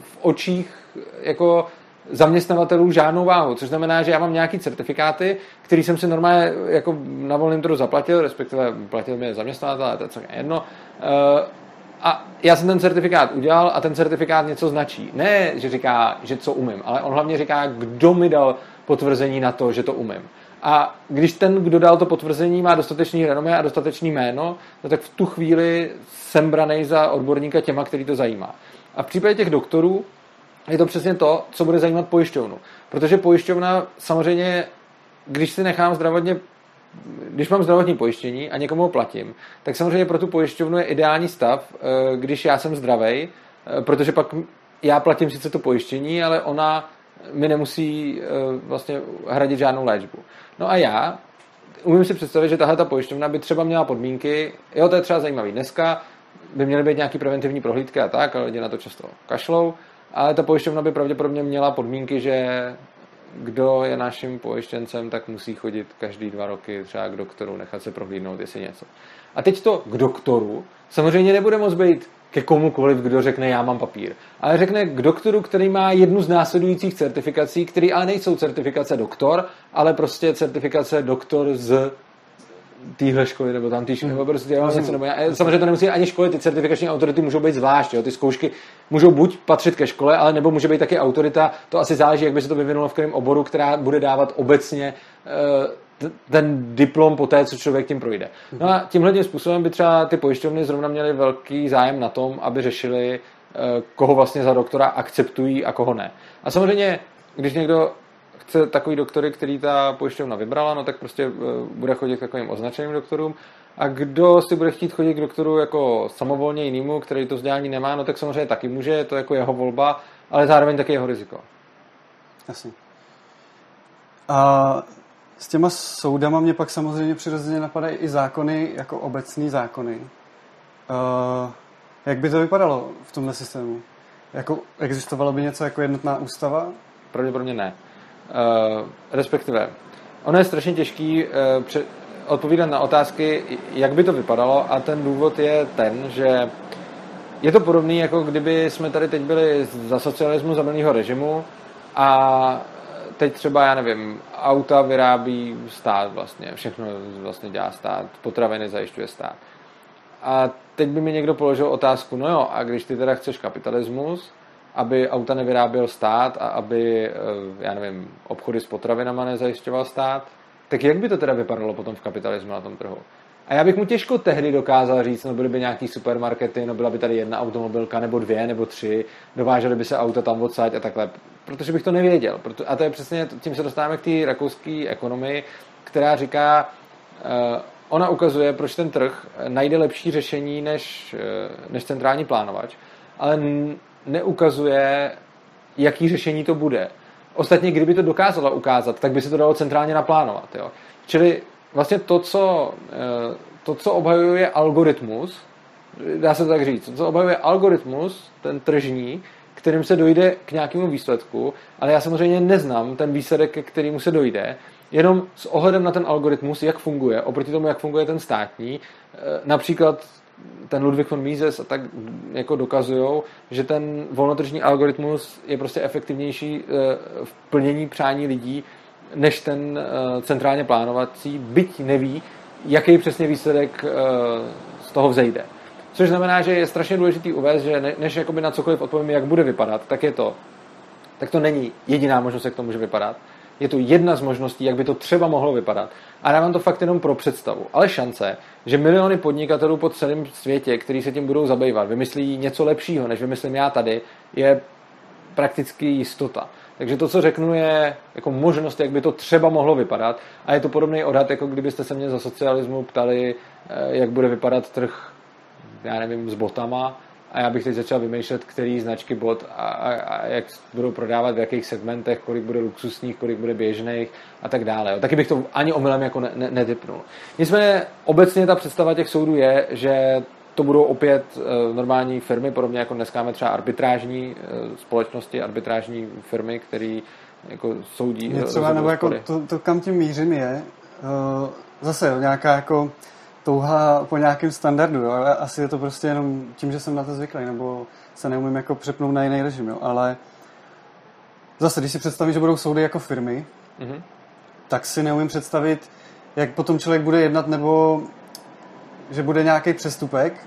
v očích jako zaměstnavatelů žádnou váhu, což znamená, že já mám nějaký certifikáty, který jsem si normálně jako na volném trhu zaplatil, respektive platil mi zaměstnavatel, ale to je jedno. Uh, a já jsem ten certifikát udělal a ten certifikát něco značí. Ne, že říká, že co umím, ale on hlavně říká, kdo mi dal potvrzení na to, že to umím. A když ten, kdo dal to potvrzení, má dostatečný renomé a dostatečný jméno, no tak v tu chvíli jsem braný za odborníka těma, který to zajímá. A v případě těch doktorů je to přesně to, co bude zajímat pojišťovnu. Protože pojišťovna samozřejmě, když si nechám zdravotně když mám zdravotní pojištění a někomu ho platím, tak samozřejmě pro tu pojišťovnu je ideální stav, eh, když já jsem zdravý, eh, protože pak já platím sice to pojištění, ale ona mi nemusí eh, vlastně hradit žádnou léčbu. No a já umím si představit, že tahle ta pojišťovna by třeba měla podmínky, jo, to je třeba zajímavý, dneska by měly být nějaký preventivní prohlídky a tak, ale lidi na to často kašlou, ale ta pojišťovna by pravděpodobně měla podmínky, že kdo je naším pojištěncem, tak musí chodit každý dva roky třeba k doktoru, nechat se prohlídnout, jestli něco. A teď to k doktoru samozřejmě nebude moc být ke komukoliv, kdo řekne, já mám papír. Ale řekne k doktoru, který má jednu z následujících certifikací, které ale nejsou certifikace doktor, ale prostě certifikace doktor z téhle školy nebo tam školy, nebo prostě jo, něco, nebo já, samozřejmě to nemusí ani školy, ty certifikační autority můžou být zvlášť, jo, ty zkoušky můžou buď patřit ke škole, ale nebo může být taky autorita, to asi záleží, jak by se to vyvinulo v kterém oboru, která bude dávat obecně uh, ten diplom po té, co člověk tím projde. No a tímhle způsobem by třeba ty pojišťovny zrovna měly velký zájem na tom, aby řešili, uh, koho vlastně za doktora akceptují a koho ne. A samozřejmě, když někdo chce takový doktory, který ta pojišťovna vybrala, no tak prostě eh, bude chodit k takovým označeným doktorům. A kdo si bude chtít chodit k doktoru jako samovolně jinému, který to vzdělání nemá, no tak samozřejmě taky může, je to jako jeho volba, ale zároveň taky jeho riziko. Jasně. A s těma soudama mě pak samozřejmě přirozeně napadají i zákony, jako obecní zákony. Uh, jak by to vypadalo v tomhle systému? Jako existovalo by něco jako jednotná ústava? Pravděpodobně ne. Uh, respektive, ono je strašně těžký pře- odpovídat na otázky, jak by to vypadalo a ten důvod je ten, že je to podobné, jako kdyby jsme tady teď byli za socialismu zabraného režimu a teď třeba, já nevím, auta vyrábí stát vlastně, všechno vlastně dělá stát, potraviny zajišťuje stát. A teď by mi někdo položil otázku, no jo, a když ty teda chceš kapitalismus, aby auta nevyráběl stát a aby, eh, já nevím, obchody s potravinama nezajišťoval stát, tak jak by to teda vypadalo potom v kapitalismu na tom trhu? A já bych mu těžko tehdy dokázal říct, no byly by nějaký supermarkety, no byla by tady jedna automobilka, nebo dvě, nebo tři, dovážely by se auta tam odsaď a takhle, protože bych to nevěděl. A to je přesně, tím se dostáváme k té rakouské ekonomii, která říká, uh, ona ukazuje, proč ten trh najde lepší řešení než, než centrální plánovač, ale neukazuje, jaký řešení to bude. Ostatně, kdyby to dokázala ukázat, tak by se to dalo centrálně naplánovat. Jo? Čili vlastně to, co, eh, to, co obhajuje algoritmus, dá se to tak říct, to, co obhajuje algoritmus, ten tržní, kterým se dojde k nějakému výsledku, ale já samozřejmě neznám ten výsledek, ke kterému se dojde, jenom s ohledem na ten algoritmus, jak funguje, oproti tomu, jak funguje ten státní, eh, například ten Ludwig von Mises a tak jako dokazují, že ten volnotržní algoritmus je prostě efektivnější eh, v plnění přání lidí, než ten eh, centrálně plánovací, byť neví, jaký přesně výsledek eh, z toho vzejde. Což znamená, že je strašně důležitý uvést, že než jakoby na cokoliv odpovím, jak bude vypadat, tak je to, tak to není jediná možnost, jak to může vypadat. Je to jedna z možností, jak by to třeba mohlo vypadat. A dávám to fakt jenom pro představu. Ale šance, že miliony podnikatelů po celém světě, kteří se tím budou zabývat, vymyslí něco lepšího, než vymyslím já tady, je prakticky jistota. Takže to, co řeknu, je jako možnost, jak by to třeba mohlo vypadat. A je to podobný odhad, jako kdybyste se mě za socialismu ptali, eh, jak bude vypadat trh, já nevím, s botama, a já bych teď začal vymýšlet, který značky bot a, a, a jak budou prodávat, v jakých segmentech, kolik bude luxusních, kolik bude běžných a tak dále. Taky bych to ani omylem jako ne, ne, netypnul. Nicméně obecně ta představa těch soudů je, že to budou opět uh, normální firmy, podobně jako dneska máme třeba arbitrážní uh, společnosti, arbitrážní firmy, které jako soudí. Mě třeba, nebo jako to, to, kam tím mířím je, zase nějaká jako touha po nějakém standardu, jo? asi je to prostě jenom tím, že jsem na to zvyklý, nebo se neumím jako přepnout na jiný režim, jo? ale zase, když si představím, že budou soudy jako firmy, mm-hmm. tak si neumím představit, jak potom člověk bude jednat, nebo že bude nějaký přestupek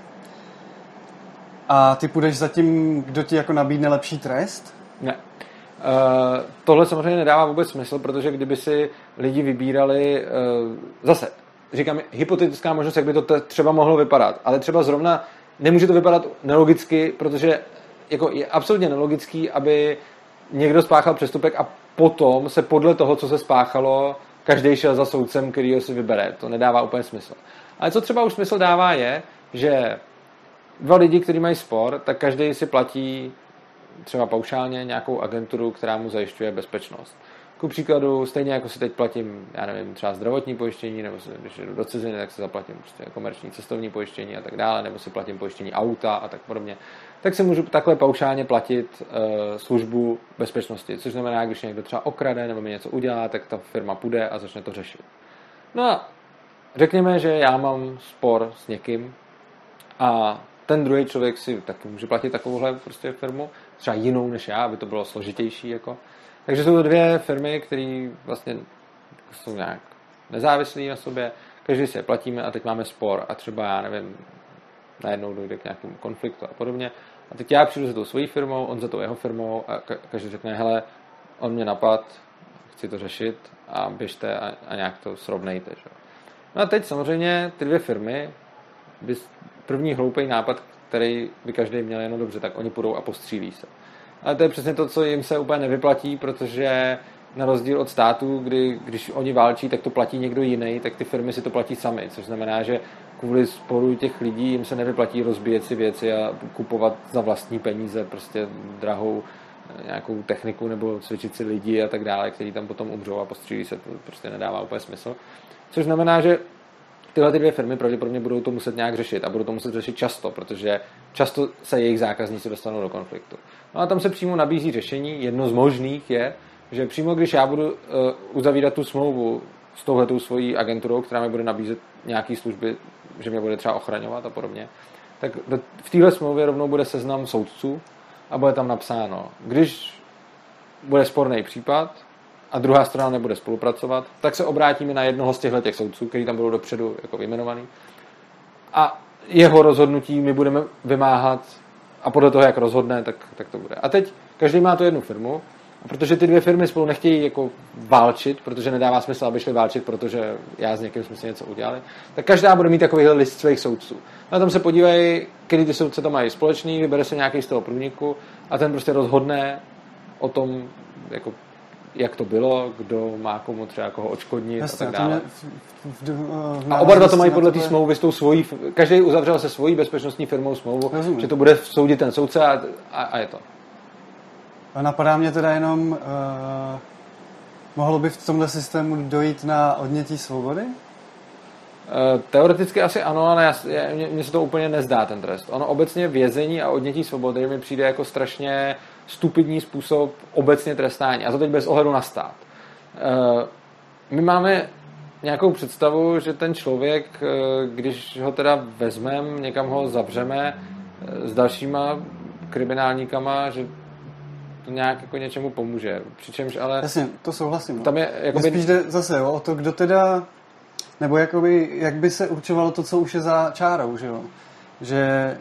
a ty půjdeš za tím, kdo ti jako nabídne lepší trest? Ne. Uh, tohle samozřejmě nedává vůbec smysl, protože kdyby si lidi vybírali, uh, zase, říkám, hypotetická možnost, jak by to třeba mohlo vypadat, ale třeba zrovna nemůže to vypadat nelogicky, protože jako je absolutně nelogický, aby někdo spáchal přestupek a potom se podle toho, co se spáchalo, každý šel za soudcem, který ho si vybere. To nedává úplně smysl. Ale co třeba už smysl dává je, že dva lidi, kteří mají spor, tak každý si platí třeba paušálně nějakou agenturu, která mu zajišťuje bezpečnost. Ku příkladu, stejně jako si teď platím, já nevím, třeba zdravotní pojištění, nebo si, když jdu do ciziny, tak si zaplatím prostě komerční cestovní pojištění a tak dále, nebo si platím pojištění auta a tak podobně, tak si můžu takhle paušálně platit uh, službu bezpečnosti, což znamená, když někdo třeba okrade nebo mi něco udělá, tak ta firma půjde a začne to řešit. No a řekněme, že já mám spor s někým a ten druhý člověk si taky může platit takovouhle prostě firmu, třeba jinou než já, aby to bylo složitější. Jako. Takže jsou to dvě firmy, které vlastně jsou nějak nezávislé na sobě, každý si je platíme a teď máme spor a třeba, já nevím, najednou dojde k nějakému konfliktu a podobně. A teď já přijdu za tou svojí firmou, on za tou jeho firmou a každý řekne, hele, on mě napad, chci to řešit a běžte a, a nějak to srovnejte. Že? No a teď samozřejmě ty dvě firmy, by první hloupý nápad, který by každý měl jenom dobře, tak oni půjdou a postřílí se. Ale to je přesně to, co jim se úplně nevyplatí, protože na rozdíl od států, kdy když oni válčí, tak to platí někdo jiný, tak ty firmy si to platí sami, což znamená, že kvůli sporu těch lidí jim se nevyplatí rozbíjet si věci a kupovat za vlastní peníze prostě drahou eh, nějakou techniku nebo cvičit si lidi a tak dále, kteří tam potom umřou a postřílí se, to prostě nedává úplně smysl. Což znamená, že tyhle ty dvě firmy pravděpodobně budou to muset nějak řešit a budou to muset řešit často, protože často se jejich zákazníci dostanou do konfliktu. No a tam se přímo nabízí řešení. Jedno z možných je, že přímo když já budu uh, uzavírat tu smlouvu s touhletou svojí agenturou, která mi bude nabízet nějaké služby, že mě bude třeba ochraňovat a podobně, tak v téhle smlouvě rovnou bude seznam soudců a bude tam napsáno, když bude sporný případ, a druhá strana nebude spolupracovat, tak se obrátíme na jednoho z těchto těch soudců, který tam budou dopředu jako vyjmenovaný. A jeho rozhodnutí my budeme vymáhat a podle toho, jak rozhodne, tak, tak to bude. A teď každý má tu jednu firmu, a protože ty dvě firmy spolu nechtějí jako válčit, protože nedává smysl, aby šli válčit, protože já s někým jsme si něco udělali, tak každá bude mít takovýhle list svých soudců. Na tom se podívají, kdy ty soudce to mají společný, vybere se nějaký z toho průniku a ten prostě rozhodne o tom, jako jak to bylo, kdo má komu třeba koho očkodnit Jasně, a tak dále. V, v, v, a oba dva to mají podle té smlouvy s tou svojí, každý uzavřel se svojí bezpečnostní firmou smlouvu, Rozumím. že to bude soudit ten soudce a, a, a je to. A napadá mě teda jenom, uh, mohlo by v tomhle systému dojít na odnětí svobody? Uh, teoreticky asi ano, ale mně se to úplně nezdá ten trest. Ono obecně vězení a odnětí svobody mi přijde jako strašně stupidní způsob obecně trestání. A to teď bez ohledu na stát. Eh, my máme nějakou představu, že ten člověk, eh, když ho teda vezmeme, někam ho zavřeme eh, s dalšíma kriminálníkama, že to nějak jako něčemu pomůže. Přičemž ale... Jasně, to souhlasím. No. Tam je jakoby... Spíš jde zase jo, o to, kdo teda, nebo jakoby, jak by se určovalo to, co už je za čárou, že jo? Že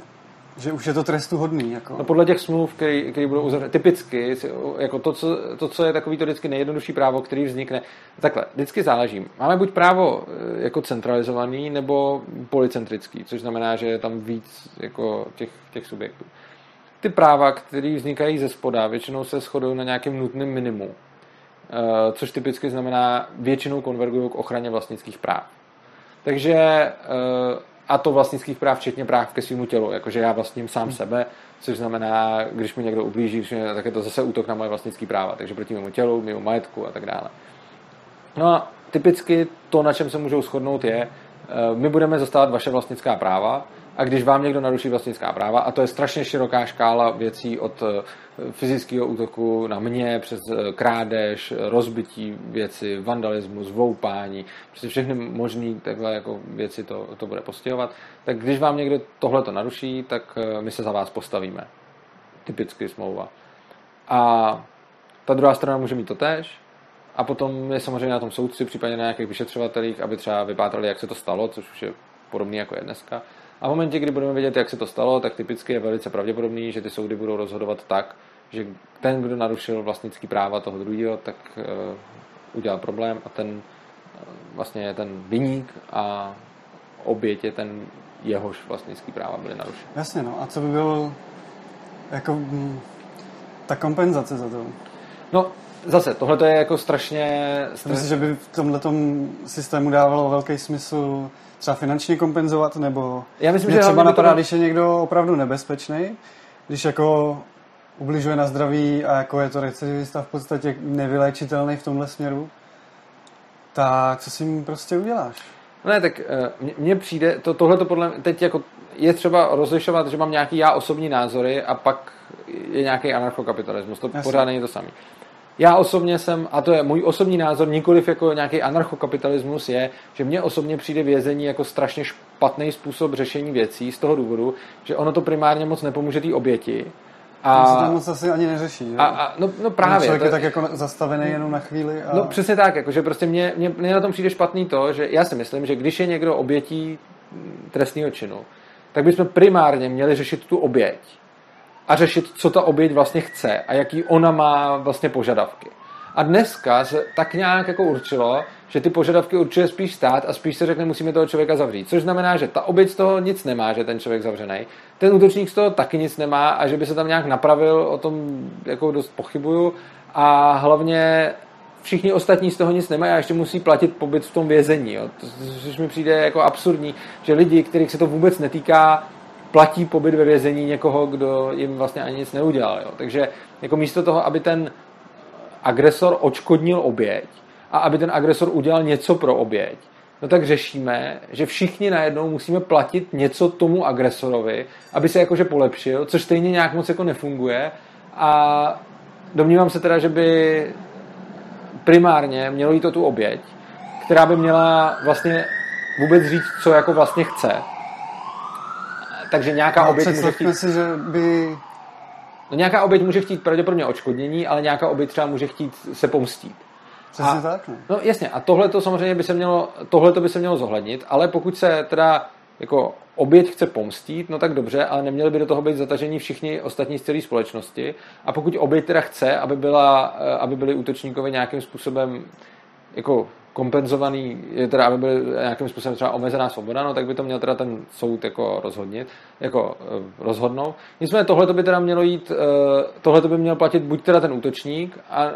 že už je to trestu hodný. Jako. No podle těch smluv, které budou uzavřeny, typicky, jako to co, to, co je takový to vždycky nejjednodušší právo, který vznikne, takhle, vždycky záleží. Máme buď právo eh, jako centralizovaný, nebo policentrický, což znamená, že je tam víc jako těch, těch subjektů. Ty práva, které vznikají ze spoda, většinou se shodují na nějakém nutném minimu, eh, což typicky znamená většinou konvergují k ochraně vlastnických práv. Takže eh, a to vlastnických práv, včetně práv ke svému tělu, jakože já vlastním sám hmm. sebe, což znamená, když mi někdo ublíží, tak je to zase útok na moje vlastnické práva, takže proti mému tělu, mému majetku a tak dále. No a typicky to, na čem se můžou shodnout, je, my budeme zastávat vaše vlastnická práva, a když vám někdo naruší vlastnická práva, a to je strašně široká škála věcí od eh, fyzického útoku na mě, přes eh, krádež, rozbití věci, vandalismus, voupání, prostě všechny možné takhle jako věci to, to bude postihovat, tak když vám někdo tohle to naruší, tak eh, my se za vás postavíme. Typicky smlouva. A ta druhá strana může mít to tež, a potom je samozřejmě na tom soudci, případně na nějakých vyšetřovatelích, aby třeba vypátrali, jak se to stalo, což už je podobné jako je dneska. A v momentě, kdy budeme vědět, jak se to stalo, tak typicky je velice pravděpodobný, že ty soudy budou rozhodovat tak, že ten, kdo narušil vlastnický práva toho druhého, tak uh, udělal problém a ten uh, vlastně je ten vyník a oběť je ten jehož vlastnický práva byly narušeny. Jasně, no a co by byl jako hm, ta kompenzace za to? No, zase, tohle je jako strašně... strašně... Myslím, že by v tomhle systému dávalo velký smysl třeba finančně kompenzovat, nebo Já myslím, že třeba napadá, to... když je někdo opravdu nebezpečný, když jako ubližuje na zdraví a jako je to recidivista v podstatě nevyléčitelný v tomhle směru, tak co si prostě uděláš? No ne, tak eh, mně přijde, to, tohle to podle teď jako je třeba rozlišovat, že mám nějaký já osobní názory a pak je nějaký anarchokapitalismus. To Jasně. pořád není to samé. Já osobně jsem, a to je můj osobní názor, nikoliv jako nějaký anarchokapitalismus, je, že mně osobně přijde vězení jako strašně špatný způsob řešení věcí z toho důvodu, že ono to primárně moc nepomůže té oběti. A se to moc asi ani neřeší. A, a, no, no právě. Člověk to, je tak jako zastavený jenom na chvíli. A... No přesně tak, jako, že prostě mně, mně, mně na tom přijde špatný to, že já si myslím, že když je někdo obětí trestného činu, tak bychom primárně měli řešit tu oběť a řešit, co ta oběť vlastně chce a jaký ona má vlastně požadavky. A dneska se tak nějak jako určilo, že ty požadavky určuje spíš stát a spíš se řekne, musíme toho člověka zavřít. Což znamená, že ta oběť z toho nic nemá, že ten člověk zavřený. Ten útočník z toho taky nic nemá a že by se tam nějak napravil, o tom jako dost pochybuju. A hlavně všichni ostatní z toho nic nemají a ještě musí platit pobyt v tom vězení. Jo. To, což mi přijde jako absurdní, že lidi, kterých se to vůbec netýká, platí pobyt ve vězení někoho, kdo jim vlastně ani nic neudělal. Jo. Takže jako místo toho, aby ten agresor očkodnil oběť a aby ten agresor udělal něco pro oběť, no tak řešíme, že všichni najednou musíme platit něco tomu agresorovi, aby se jakože polepšil, což stejně nějak moc jako nefunguje a domnívám se teda, že by primárně mělo jít o tu oběť, která by měla vlastně vůbec říct, co jako vlastně chce takže nějaká no, oběť může chtít... si, že by... No, nějaká oběť může chtít pravděpodobně odškodnění, ale nějaká oběť třeba může chtít se pomstít. Přesně a, tak, ne? No jasně, a tohle to samozřejmě by se mělo, tohle by se mělo zohlednit, ale pokud se teda jako oběť chce pomstít, no tak dobře, ale neměli by do toho být zatažení všichni ostatní z celé společnosti. A pokud oběť teda chce, aby, byla, eh, aby byli útočníkovi nějakým způsobem jako kompenzovaný, je teda, aby byl nějakým způsobem třeba omezená svoboda, no tak by to měl teda ten soud jako rozhodnit, jako uh, rozhodnout. Nicméně tohle by teda mělo jít, uh, tohle by měl platit buď teda ten útočník, a,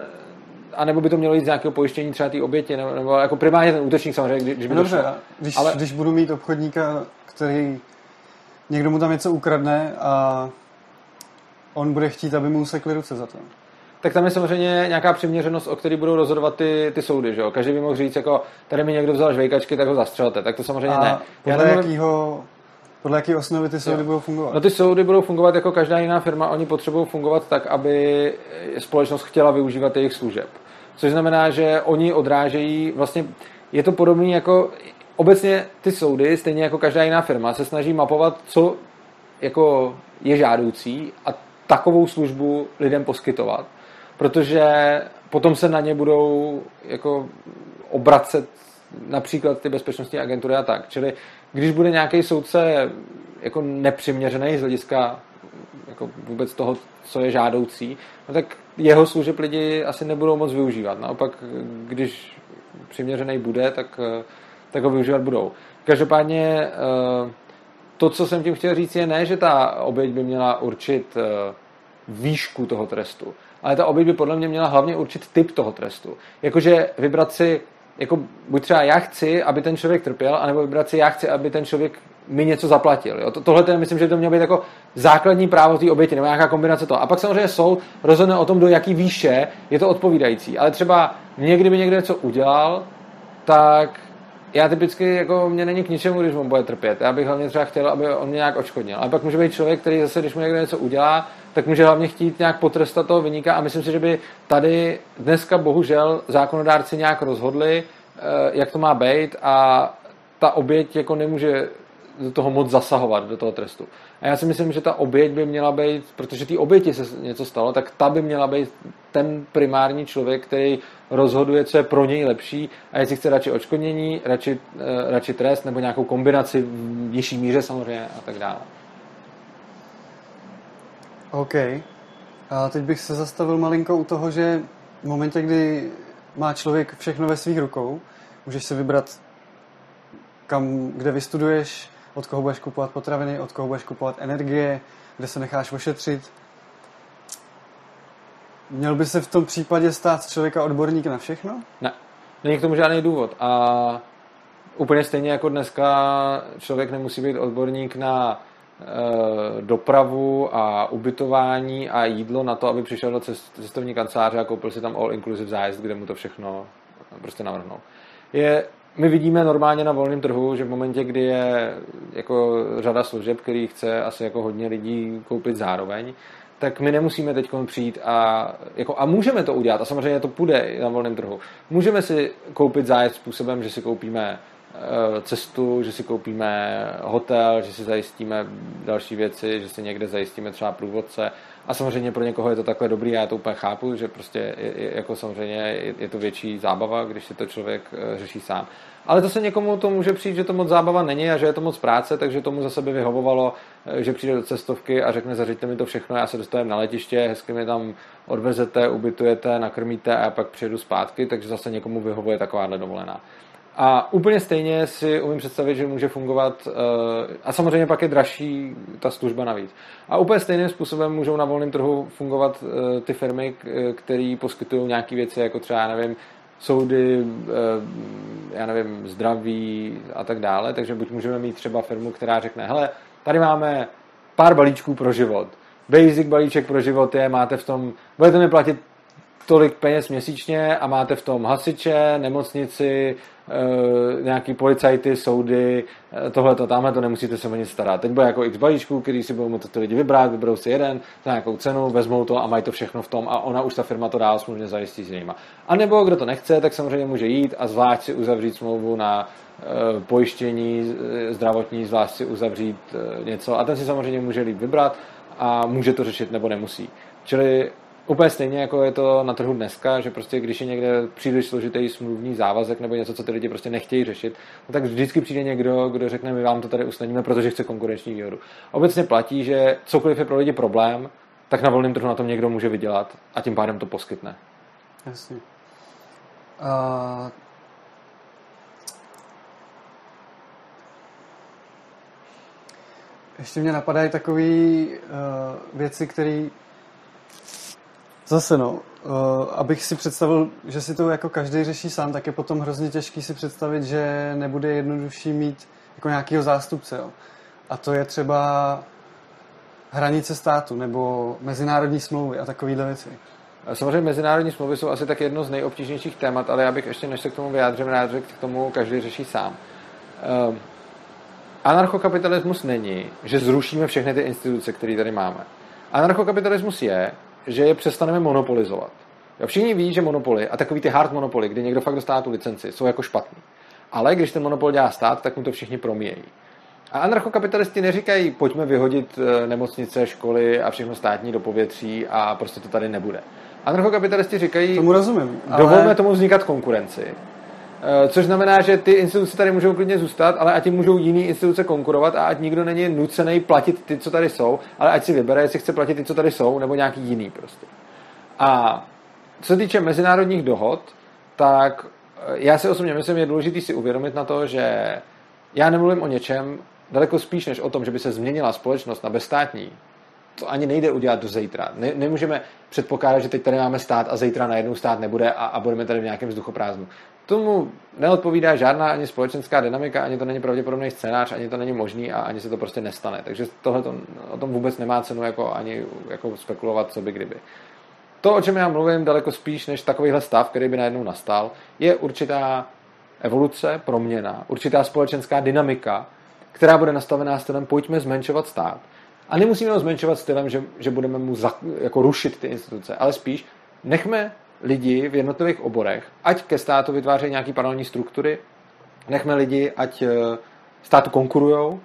a nebo by to mělo jít z nějakého pojištění třeba té oběti, nebo, nebo jako primárně ten útočník samozřejmě, když by no Dobře, když, ale... když budu mít obchodníka, který někdo mu tam něco ukradne a on bude chtít, aby mu usekli ruce za to tak tam je samozřejmě nějaká přiměřenost, o který budou rozhodovat ty, ty soudy. Že jo? Každý by mohl říct, jako tady mi někdo vzal žvejkačky, tak ho zastřelte. Tak to samozřejmě A ne. Podle, Já jakýho, podle jaký osnovy ty soudy jo. budou fungovat? No ty soudy budou fungovat jako každá jiná firma. Oni potřebují fungovat tak, aby společnost chtěla využívat jejich služeb. Což znamená, že oni odrážejí, vlastně je to podobné jako obecně ty soudy, stejně jako každá jiná firma, se snaží mapovat, co jako je žádoucí a takovou službu lidem poskytovat protože potom se na ně budou jako obracet například ty bezpečnostní agentury a tak. Čili když bude nějaký soudce jako nepřiměřený z hlediska jako vůbec toho, co je žádoucí, no tak jeho služeb lidi asi nebudou moc využívat. Naopak, když přiměřený bude, tak, tak ho využívat budou. Každopádně eh, to, co jsem tím chtěl říct, je ne, že ta oběť by měla určit eh, výšku toho trestu, ale ta oběť by podle mě měla hlavně určit typ toho trestu. Jakože vybrat si, jako buď třeba já chci, aby ten člověk trpěl, anebo vybrat si, já chci, aby ten člověk mi něco zaplatil. Jo? To, tohle je, myslím, že to mělo být jako základní právo té oběti, nebo nějaká kombinace toho. A pak samozřejmě soud rozhodne o tom, do jaký výše je to odpovídající. Ale třeba někdy by někdo něco udělal, tak já typicky, jako mě není k ničemu, když on bude trpět. Já bych hlavně třeba chtěl, aby on mě nějak očkodnil. Ale pak může být člověk, který zase, když mu někdo něco udělá, tak může hlavně chtít nějak potrestat toho vyníka a myslím si, že by tady dneska bohužel zákonodárci nějak rozhodli, eh, jak to má být a ta oběť jako nemůže do toho moc zasahovat, do toho trestu. A já si myslím, že ta oběť by měla být, protože té oběti se něco stalo, tak ta by měla být ten primární člověk, který rozhoduje, co je pro něj lepší a jestli chce radši očkodnění, radši, uh, radši trest nebo nějakou kombinaci v nižší míře samozřejmě a tak dále. OK. A teď bych se zastavil malinko u toho, že v momentě, kdy má člověk všechno ve svých rukou, můžeš si vybrat, kam, kde vystuduješ, od koho budeš kupovat potraviny, od koho budeš kupovat energie, kde se necháš ošetřit. Měl by se v tom případě stát člověka odborník na všechno? Ne, není k tomu žádný důvod. A úplně stejně jako dneska člověk nemusí být odborník na dopravu a ubytování a jídlo na to, aby přišel do cestovní kanceláře a koupil si tam all inclusive zájezd, kde mu to všechno prostě navrhnou. Je my vidíme normálně na volném trhu, že v momentě, kdy je jako řada služeb, který chce asi jako hodně lidí koupit zároveň, tak my nemusíme teď přijít a, jako, a můžeme to udělat a samozřejmě to půjde na volném trhu. Můžeme si koupit zájezd způsobem, že si koupíme Eh, cestu, že si koupíme hotel, že si zajistíme další věci, že si někde zajistíme třeba průvodce. A samozřejmě pro někoho je to takhle dobrý, já to úplně chápu, že prostě je, jako samozřejmě je, je to větší zábava, když si to člověk eh, řeší sám. Ale to se někomu to může přijít, že to moc zábava není a že je to moc práce, takže tomu za sebe vyhovovalo, eh, že přijde do cestovky a řekne, zařiďte mi to všechno, já se dostávám na letiště, hezky mi tam odvezete, ubytujete, nakrmíte a já pak přijedu zpátky, takže zase někomu vyhovuje takováhle dovolená. A úplně stejně si umím představit, že může fungovat, eh, a samozřejmě pak je dražší ta služba navíc. A úplně stejným způsobem můžou na volném trhu fungovat eh, ty firmy, které poskytují nějaké věci, jako třeba, já nevím, soudy, eh, já nevím, zdraví a tak dále. Takže buď můžeme mít třeba firmu, která řekne, hele, tady máme pár balíčků pro život. Basic balíček pro život je, máte v tom, budete mi platit tolik peněz měsíčně a máte v tom hasiče, nemocnici, nějaký policajty, soudy, e, tohle to, tamhle to nemusíte se o nic starat. Teď bude jako x balíčků, který si budou moct ty lidi vybrat, vyberou si jeden za nějakou cenu, vezmou to a mají to všechno v tom a ona už ta firma to dál smluvně zajistí s nimi. A nebo kdo to nechce, tak samozřejmě může jít a zvlášť si uzavřít smlouvu na e, pojištění zdravotní, zvlášť si uzavřít něco a ten si samozřejmě může líp vybrat a může to řešit nebo nemusí. Čili Úplně stejně, jako je to na trhu dneska, že prostě když je někde příliš složitý smluvní závazek nebo něco, co ty lidi prostě nechtějí řešit, no tak vždycky přijde někdo, kdo řekne, my vám to tady usnadníme, protože chce konkurenční výhodu. Obecně platí, že cokoliv je pro lidi problém, tak na volném trhu na tom někdo může vydělat a tím pádem to poskytne. Jasně. Uh... Ještě mě napadají takové uh, věci, které Zase no, uh, abych si představil, že si to jako každý řeší sám, tak je potom hrozně těžký si představit, že nebude jednodušší mít jako nějakého zástupce. Jo. A to je třeba hranice státu nebo mezinárodní smlouvy a takovéhle věci. Samozřejmě mezinárodní smlouvy jsou asi tak jedno z nejobtížnějších témat, ale já bych ještě, než se k tomu vyjádřím, rád řekl, k tomu každý řeší sám. Uh, anarchokapitalismus není, že zrušíme všechny ty instituce, které tady máme. Anarchokapitalismus je, že je přestaneme monopolizovat. Jo, všichni ví, že monopoly a takový ty hard monopoly, kdy někdo fakt dostává tu licenci, jsou jako špatný. Ale když ten monopol dělá stát, tak mu to všichni promíjejí. A anarchokapitalisti neříkají, pojďme vyhodit eh, nemocnice, školy a všechno státní do povětří a prostě to tady nebude. Anarchokapitalisti říkají, tomu rozumím, ale... dovolme tomu vznikat konkurenci. Eh, což znamená, že ty instituce tady můžou klidně zůstat, ale ať jim můžou jiné instituce konkurovat a ať nikdo není nucený platit ty, co tady jsou, ale ať si vybere, jestli chce platit ty, co tady jsou, nebo nějaký jiný prostě. A co se týče mezinárodních dohod, tak eh, já si osobně myslím, je důležité si uvědomit na to, že já nemluvím o něčem daleko spíš než o tom, že by se změnila společnost na bezstátní. To ani nejde udělat do zítra. Ne, nemůžeme předpokládat, že teď tady máme stát a zítra najednou stát nebude a, a budeme tady v nějakém vzduchoprázdnu tomu neodpovídá žádná ani společenská dynamika, ani to není pravděpodobný scénář, ani to není možný a ani se to prostě nestane. Takže tohle o tom vůbec nemá cenu jako ani jako spekulovat, co by kdyby. To, o čem já mluvím daleko spíš než takovýhle stav, který by najednou nastal, je určitá evoluce, proměna, určitá společenská dynamika, která bude nastavená stylem pojďme zmenšovat stát. A nemusíme ho zmenšovat stylem, že, že budeme mu za, jako rušit ty instituce, ale spíš nechme lidi v jednotlivých oborech, ať ke státu vytvářejí nějaký paralelní struktury, nechme lidi, ať eh, státu konkurujou,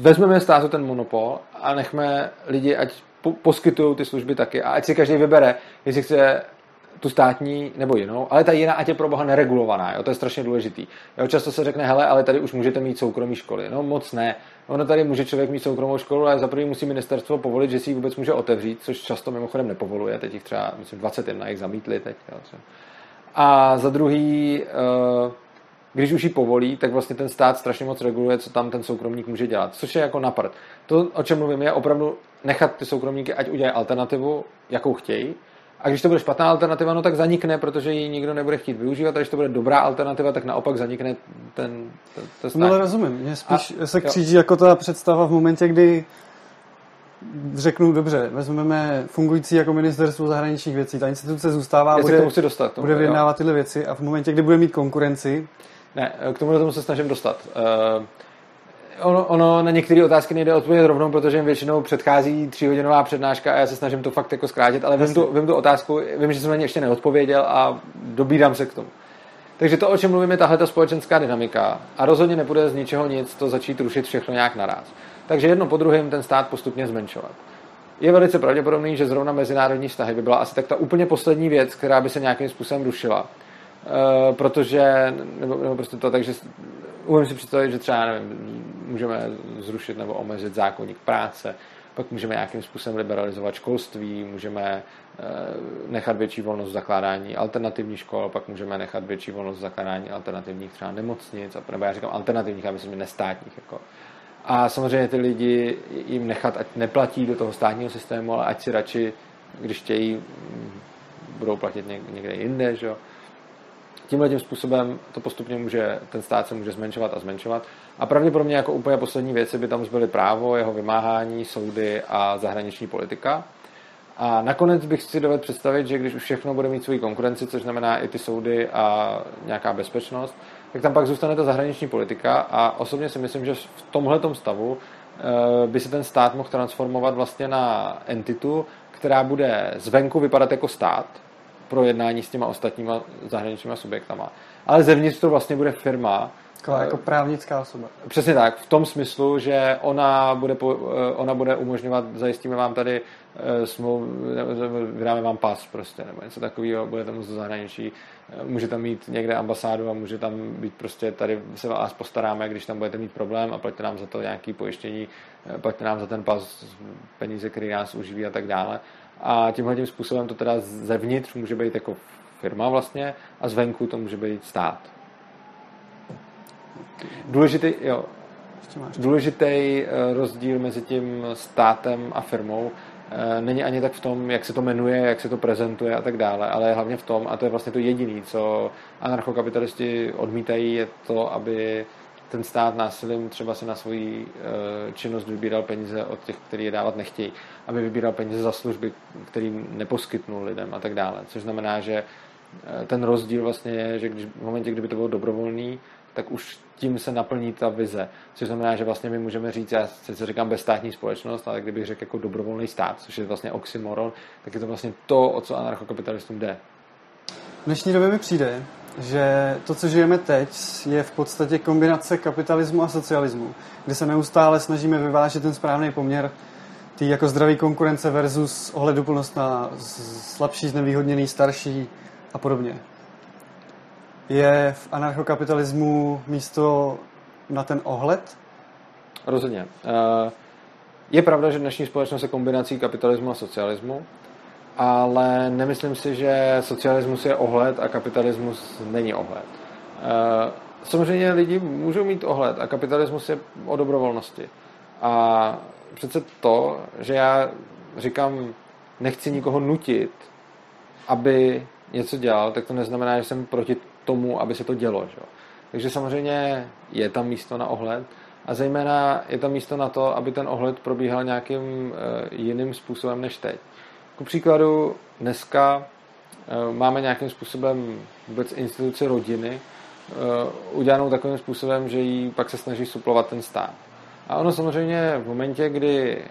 vezmeme státu ten monopol a nechme lidi, ať poskytují ty služby taky a ať si každý vybere, jestli chce tu státní nebo jinou, ale ta jiná ať je pro boha neregulovaná, jo, to je strašně důležitý. Jo, často se řekne, hele, ale tady už můžete mít soukromí školy. No moc ne. Ono tady může člověk mít soukromou školu, ale za první musí ministerstvo povolit, že si ji vůbec může otevřít, což často mimochodem nepovoluje. Teď jich třeba, myslím, 21 jich zamítli teď. Jo, a za druhý, eh, když už ji povolí, tak vlastně ten stát strašně moc reguluje, co tam ten soukromník může dělat, což je jako napad. To, o čem mluvím, je opravdu nechat ty soukromníky, ať udělají alternativu, jakou chtějí, a když to bude špatná alternativa, no tak zanikne, protože ji nikdo nebude chtít využívat. A když to bude dobrá alternativa, tak naopak zanikne ten, ten, ten No ale rozumím. Mně spíš a, se kříží jo. jako ta představa v momentě, kdy řeknu, dobře, vezmeme fungující jako ministerstvo zahraničních věcí, ta instituce zůstává, Já bude, chci dostat, tomu, bude vyjednávat tyhle věci a v momentě, kdy bude mít konkurenci... Ne, k tomu, tomu se snažím dostat. Uh, ono, ono na některé otázky nejde odpovědět rovnou, protože jim většinou předchází tříhodinová přednáška a já se snažím to fakt jako zkrátit, ale vím tu, vím tu otázku, vím, že jsem na ně ještě neodpověděl a dobídám se k tomu. Takže to, o čem mluvím, je tahle ta společenská dynamika a rozhodně nebude z ničeho nic to začít rušit všechno nějak naraz. Takže jedno po druhém ten stát postupně zmenšovat. Je velice pravděpodobný, že zrovna mezinárodní vztahy by byla asi tak ta úplně poslední věc, která by se nějakým způsobem rušila. Uh, protože, nebo, nebo prostě to, takže umím si představit, že třeba, nevím, můžeme zrušit nebo omezit zákonník práce, pak můžeme nějakým způsobem liberalizovat školství, můžeme eh, nechat větší volnost v zakládání alternativních škol, pak můžeme nechat větší volnost v zakládání alternativních třeba nemocnic, nebo já říkám alternativních, já myslím, nestátních. Jako. A samozřejmě ty lidi jim nechat, ať neplatí do toho státního systému, ale ať si radši, když chtějí, budou platit někde jinde, že jo tímhle tím způsobem to postupně může, ten stát se může zmenšovat a zmenšovat. A pravděpodobně jako úplně poslední věci by tam zbyly právo, jeho vymáhání, soudy a zahraniční politika. A nakonec bych si dovedl představit, že když už všechno bude mít svoji konkurenci, což znamená i ty soudy a nějaká bezpečnost, tak tam pak zůstane ta zahraniční politika a osobně si myslím, že v tomhle stavu eh, by se ten stát mohl transformovat vlastně na entitu, která bude zvenku vypadat jako stát, pro jednání s těma ostatníma zahraničníma subjektama. Ale zevnitř to vlastně bude firma, jako, jako právnická osoba. Přesně tak, v tom smyslu, že ona bude, eh, ona bude umožňovat, zajistíme vám tady eh, smlouv, vydáme vám pas prostě, nebo něco takového, bude tam do zahraničí, eh, může tam mít někde ambasádu a může tam být prostě, tady se vás postaráme, když tam budete mít problém a plaťte nám za to nějaké pojištění, plaťte nám za ten pas peníze, který nás uživí a tak dále. A tímhle tím způsobem to teda zevnitř může být jako firma vlastně a zvenku to může být stát. Důležitý, jo, důležitý eh, rozdíl mezi tím státem a firmou eh, není ani tak v tom, jak se to jmenuje, jak se to prezentuje a tak dále, ale hlavně v tom, a to je vlastně to jediné, co anarchokapitalisti odmítají, je to, aby ten stát násilím třeba se na svoji eh, činnost vybíral peníze od těch, kteří je dávat nechtějí, aby vybíral peníze za služby, které neposkytnul lidem a tak dále. Což znamená, že eh, ten rozdíl vlastně je, že když, v momentě, kdyby to bylo dobrovolný, tak už tím se naplní ta vize. Což znamená, že vlastně my můžeme říct, já sice říkám bezstátní společnost, ale kdybych řekl jako dobrovolný stát, což je vlastně oxymoron, tak je to vlastně to, o co anarchokapitalistům jde. V dnešní době mi přijde, že to, co žijeme teď, je v podstatě kombinace kapitalismu a socialismu, kde se neustále snažíme vyvážet ten správný poměr tý jako zdravý konkurence versus ohleduplnost na slabší, znevýhodněný, starší a podobně. Je v anarchokapitalismu místo na ten ohled? Rozhodně. Eh, je pravda, že dnešní společnost je kombinací kapitalismu a socialismu ale nemyslím si, že socialismus je ohled a kapitalismus není ohled. Eh, samozřejmě lidi můžou mít ohled a kapitalismus je o dobrovolnosti. A přece to, že já říkám, nechci nikoho nutit, aby něco dělal, tak to neznamená, že jsem proti tomu, aby se to dělo. Že? Takže samozřejmě je tam místo na ohled a zejména je tam místo na to, aby ten ohled probíhal nějakým eh, jiným způsobem než teď. Ku příkladu dneska eh, máme nějakým způsobem vůbec instituci rodiny eh, udělanou takovým způsobem, že jí pak se snaží suplovat ten stát. A ono samozřejmě v momentě, kdy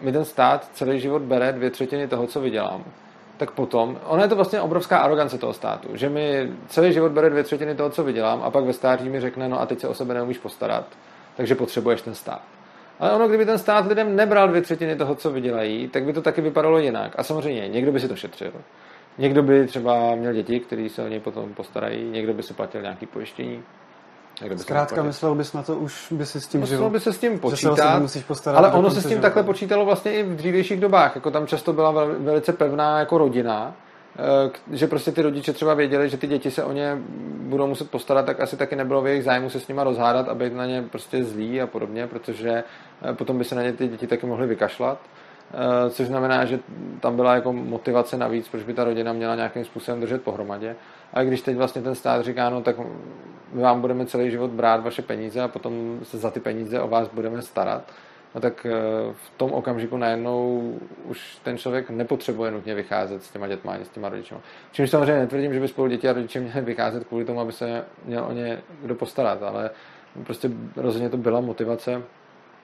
mi ten stát celý život bere dvě třetiny toho, co vydělám, tak potom, ono je to vlastně obrovská arogance toho státu, že mi celý život bere dvě třetiny toho, co vydělám a pak ve stáří mi řekne, no a teď se o sebe neumíš postarat, takže potřebuješ ten stát. Ale ono, kdyby ten stát lidem nebral dvě třetiny toho, co vydělají, tak by to taky vypadalo jinak. A samozřejmě, někdo by si to šetřil. Někdo by třeba měl děti, kteří se o něj potom postarají, někdo by si platil nějaký pojištění. Zkrátka myslel bys na to, už by si s tím myslel žil. by se s tím počítat, se postarat ale ono se s tím takhle počítalo vlastně i v dřívějších dobách. Jako tam často byla velice pevná jako rodina, eh, že prostě ty rodiče třeba věděli, že ty děti se o ně budou muset postarat, tak asi taky nebylo v jejich zájmu se s nima rozhádat a být na ně prostě zlý a podobně, protože potom by se na ně ty děti taky mohly vykašlat. Eh, což znamená, že tam byla jako motivace navíc, proč by ta rodina měla nějakým způsobem držet pohromadě. A když teď vlastně ten stát říká, no tak my vám budeme celý život brát vaše peníze a potom se za ty peníze o vás budeme starat, no tak eh, v tom okamžiku najednou už ten člověk nepotřebuje nutně vycházet s těma dětma ani s těma rodiči. Čímž samozřejmě netvrdím, že by spolu děti a rodiče měli vycházet kvůli tomu, aby se měl o ně kdo postarat, ale prostě rozhodně to byla motivace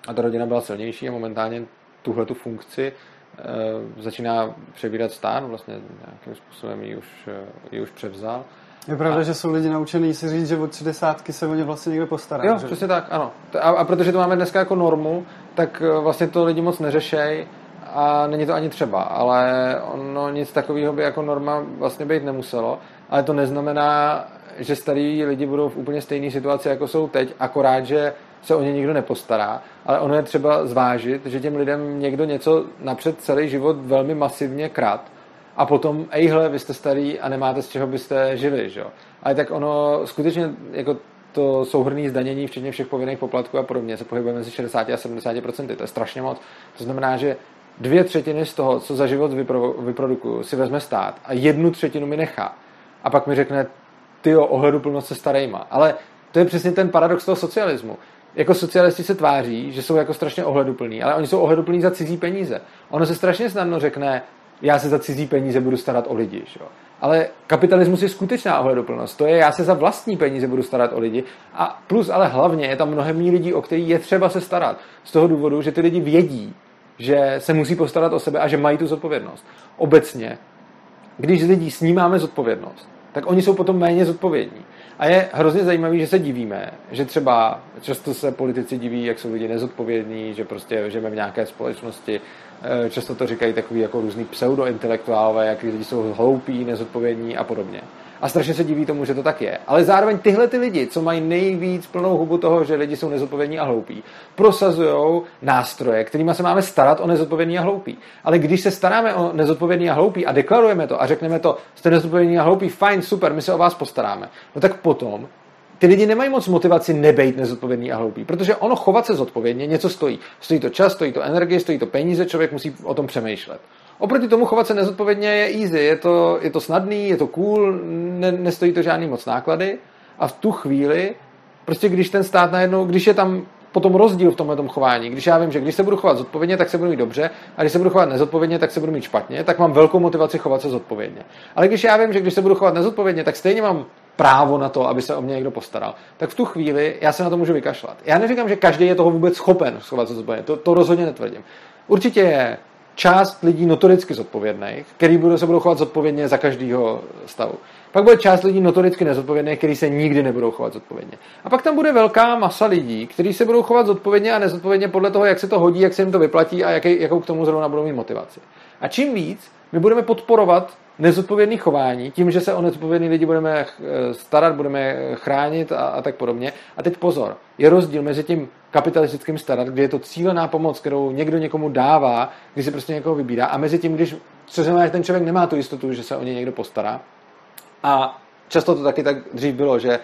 a ta rodina byla silnější a momentálně tuhle tu funkci e, začíná přebírat stát, vlastně nějakým způsobem ji už, ji už převzal. Je pravda, a... že jsou lidi naučený si říct, že od 60 se o ně vlastně někdo postará. Jo, že? přesně tak, ano. A, a protože to máme dneska jako normu, tak e, vlastně to lidi moc neřešejí a není to ani třeba, ale ono nic takového by jako norma vlastně být nemuselo, ale to neznamená, že starý lidi budou v úplně stejné situaci, jako jsou teď, akorát, že se o ně nikdo nepostará, ale ono je třeba zvážit, že těm lidem někdo něco napřed celý život velmi masivně krát a potom, ejhle, vy jste starý a nemáte z čeho byste žili, že? Ale tak ono skutečně jako to souhrný zdanění, včetně všech povinných poplatků a podobně, se pohybuje mezi 60 a 70 procenty. To je strašně moc. To znamená, že dvě třetiny z toho, co za život vypro, vyprodukuju, si vezme stát a jednu třetinu mi nechá. A pak mi řekne, ty ohledu plnost se starejma. Ale to je přesně ten paradox toho socialismu jako socialisti se tváří, že jsou jako strašně ohleduplní, ale oni jsou ohleduplní za cizí peníze. Ono se strašně snadno řekne, já se za cizí peníze budu starat o lidi. Že? Ale kapitalismus je skutečná ohleduplnost. To je, já se za vlastní peníze budu starat o lidi. A plus, ale hlavně je tam mnohem méně lidí, o který je třeba se starat. Z toho důvodu, že ty lidi vědí, že se musí postarat o sebe a že mají tu zodpovědnost. Obecně, když z lidí snímáme zodpovědnost, tak oni jsou potom méně zodpovědní. A je hrozně zajímavé, že se divíme, že třeba často se politici diví, jak jsou lidi nezodpovědní, že prostě žijeme v nějaké společnosti. Eh, často to říkají takový jako různý pseudointelektuálové, jak lidi jsou hloupí, nezodpovědní a podobně a strašně se diví tomu, že to tak je. Ale zároveň tyhle ty lidi, co mají nejvíc plnou hubu toho, že lidi jsou nezodpovědní a hloupí, prosazují nástroje, kterými se máme starat o nezodpovědní a hloupí. Ale když se staráme o nezodpovědní a hloupí a deklarujeme to a řekneme to, jste nezodpovědní a hloupí, fajn, super, my se o vás postaráme, no tak potom ty lidi nemají moc motivaci nebejt nezodpovědný a hloupý, protože ono chovat se zodpovědně něco stojí. Stojí to čas, stojí to energie, stojí to peníze, člověk musí o tom přemýšlet. Oproti tomu chovat se nezodpovědně je easy, je to, je to snadný, je to cool, ne, nestojí to žádný moc náklady a v tu chvíli, prostě když ten stát najednou, když je tam potom rozdíl v tomhle chování. Když já vím, že když se budu chovat zodpovědně, tak se budu mít dobře, a když se budu chovat nezodpovědně, tak se budu mít špatně, tak mám velkou motivaci chovat se zodpovědně. Ale když já vím, že když se budu chovat nezodpovědně, tak stejně mám právo na to, aby se o mě někdo postaral, tak v tu chvíli já se na to můžu vykašlat. Já neříkám, že každý je toho vůbec schopen schovat se zodpovědně, to, to rozhodně netvrdím. Určitě je část lidí notoricky zodpovědných, který budou, se budou chovat zodpovědně za každého stavu. Pak bude část lidí notoricky nezodpovědných, který se nikdy nebudou chovat zodpovědně. A pak tam bude velká masa lidí, kteří se budou chovat zodpovědně a nezodpovědně podle toho, jak se to hodí, jak se jim to vyplatí a jaký, jakou k tomu zrovna budou mít motivaci. A čím víc my budeme podporovat nezodpovědný chování, tím, že se o nezodpovědný lidi budeme eh, starat, budeme chránit a, a tak podobně. A teď pozor, je rozdíl mezi tím kapitalistickým starat, kde je to cílená pomoc, kterou někdo někomu dává, když si prostě někoho vybírá, a mezi tím, když co znamená, že ten člověk nemá tu jistotu, že se o ně někdo postará. A často to taky tak dřív bylo, že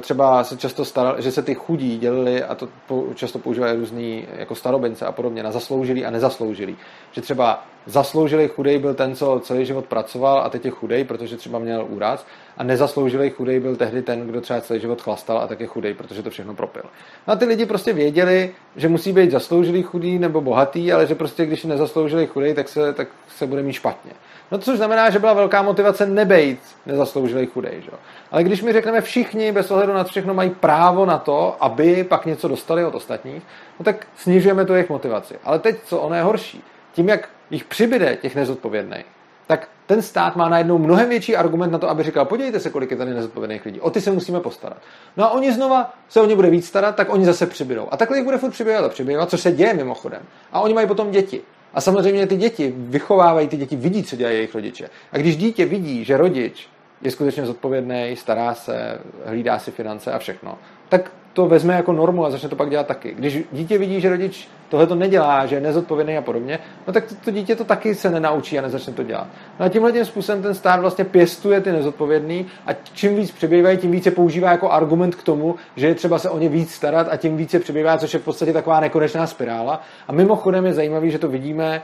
třeba se často staral, že se ty chudí dělili, a to často používají různý jako starobince a podobně, na zasloužilý a nezasloužilý. Že třeba zasloužilý chudej byl ten, co celý život pracoval a teď je chudej, protože třeba měl úraz a nezasloužilý chudej byl tehdy ten, kdo třeba celý život chlastal a tak je chudej, protože to všechno propil. No a ty lidi prostě věděli, že musí být zasloužilý chudý nebo bohatý, ale že prostě když nezasloužilý chudej, tak se, tak se bude mít špatně. No což znamená, že byla velká motivace nebejt nezasloužilý chudej. Že? Ale když mi řekneme všichni bez ohledu na všechno mají právo na to, aby pak něco dostali od ostatních, no tak snižujeme tu jejich motivaci. Ale teď, co ono je horší, tím, jak jich přibyde těch nezodpovědných, tak ten stát má najednou mnohem větší argument na to, aby říkal, podívejte se, kolik je tady nezodpovědných lidí, o ty se musíme postarat. No a oni znova se o ně bude víc starat, tak oni zase přibydou. A takhle jich bude furt přibývat a přibývat, což se děje mimochodem. A oni mají potom děti. A samozřejmě ty děti vychovávají, ty děti vidí, co dělají jejich rodiče. A když dítě vidí, že rodič je skutečně zodpovědný, stará se, hlídá si finance a všechno, tak to vezme jako normu a začne to pak dělat taky. Když dítě vidí, že rodič tohle to nedělá, že je nezodpovědný a podobně, no tak to, to dítě to taky se nenaučí a nezačne to dělat. No a tímhle tím způsobem ten stát vlastně pěstuje ty nezodpovědný a čím víc přibývají, tím více používá jako argument k tomu, že je třeba se o ně víc starat a tím více přibývá, což je v podstatě taková nekonečná spirála. A mimochodem je zajímavé, že to vidíme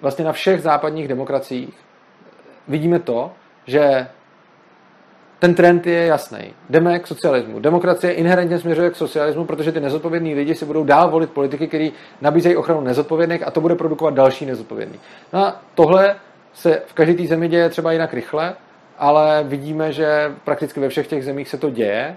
vlastně na všech západních demokraciích. Vidíme to, že ten trend je jasný. Jdeme k socialismu. Demokracie inherentně směřuje k socialismu, protože ty nezodpovědní lidi si budou dál volit politiky, kteří nabízejí ochranu nezodpovědných a to bude produkovat další nezodpovědný. No a tohle se v každé té zemi děje třeba jinak rychle, ale vidíme, že prakticky ve všech těch zemích se to děje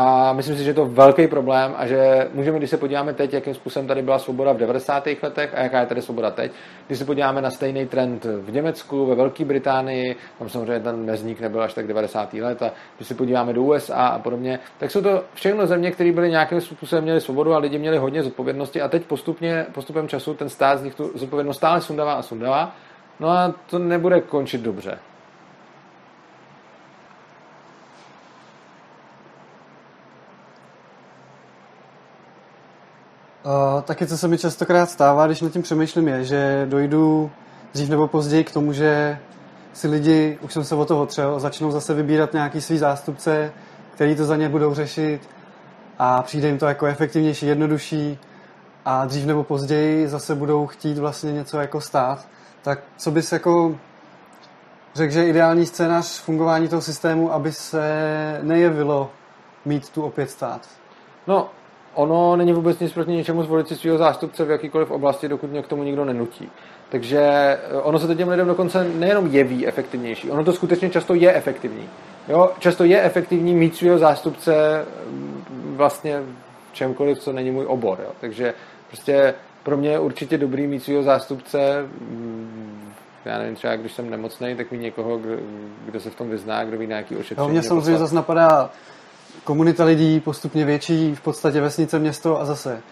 a myslím si, že je to velký problém a že můžeme, když se podíváme teď, jakým způsobem tady byla svoboda v 90. letech a jaká je tady svoboda teď, když se podíváme na stejný trend v Německu, ve Velké Británii, tam samozřejmě ten mezník nebyl až tak 90. let, a když se podíváme do USA a podobně, tak jsou to všechno země, které byly nějakým způsobem měly svobodu a lidi měli hodně zodpovědnosti a teď postupně, postupem času ten stát z nich tu zodpovědnost stále sundává a sundává. No a to nebude končit dobře. Uh, taky, co se mi častokrát stává, když nad tím přemýšlím, je, že dojdu dřív nebo později k tomu, že si lidi, už jsem se o to otřel, začnou zase vybírat nějaký svý zástupce, který to za ně budou řešit a přijde jim to jako efektivnější, jednodušší a dřív nebo později zase budou chtít vlastně něco jako stát. Tak co bys jako řekl, že ideální scénář fungování toho systému, aby se nejevilo mít tu opět stát? No, ono není vůbec nic proti ničemu zvolit si svého zástupce v jakýkoliv oblasti, dokud mě k tomu nikdo nenutí. Takže eh, ono se to těm lidem dokonce nejenom jeví efektivnější, ono to skutečně často je efektivní. Jo, často je efektivní mít svého zástupce mm, vlastně v čemkoliv, co není můj obor. Jo. Takže prostě pro mě je určitě dobrý mít svého zástupce, mm, já nevím, třeba když jsem nemocný, tak mít někoho, kdo, kdo se v tom vyzná, kdo ví na jaký ošetření. Jo, mě samozřejmě zase napadá komunita lidí, postupně větší, v podstatě vesnice, město a zase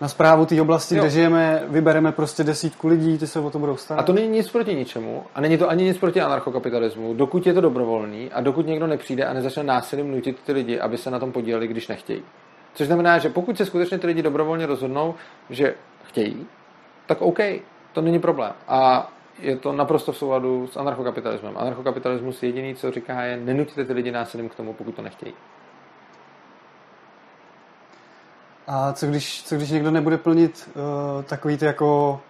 na zprávu té oblasti, jo. kde žijeme, vybereme prostě desítku lidí, ty se o to budou starat. A to není nic proti ničemu a není to ani nic proti anarchokapitalismu, dokud je to dobrovolný a dokud někdo nepřijde a nezačne násilím nutit ty lidi, aby se na tom podíleli, když nechtějí. Což znamená, že pokud se skutečně ty lidi dobrovolně rozhodnou, že chtějí, tak OK, to není problém. A je to naprosto v souladu s anarchokapitalismem. Anarchokapitalismus jediný, co říká, je nenutíte ty lidi násilím k tomu, pokud to nechtějí. A co když, co když někdo nebude plnit uh, takový ty jako,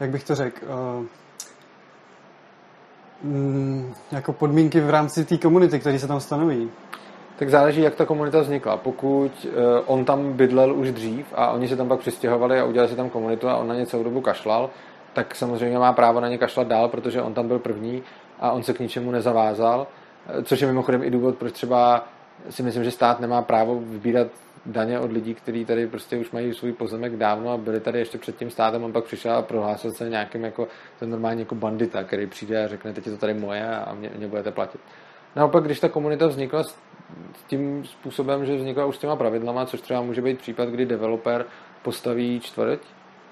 jak bych to řekl, uh, mm, jako podmínky v rámci té komunity, které se tam stanoví? Tak záleží, jak ta komunita vznikla. Pokud uh, on tam bydlel už dřív a oni se tam pak přistěhovali a udělali si tam komunitu a on na ně celou dobu kašlal, tak samozřejmě má právo na ně kašlat dál, protože on tam byl první a on se k ničemu nezavázal, což je mimochodem i důvod, proč třeba si myslím, že stát nemá právo vybírat daně od lidí, kteří tady prostě už mají svůj pozemek dávno a byli tady ještě před tím státem, on pak přišel a prohlásil se nějakým jako ten normálně jako bandita, který přijde a řekne, teď je to tady moje a mě, mě budete platit. Naopak, když ta komunita vznikla s tím způsobem, že vznikla už s těma pravidlama, což třeba může být případ, kdy developer postaví čtvrť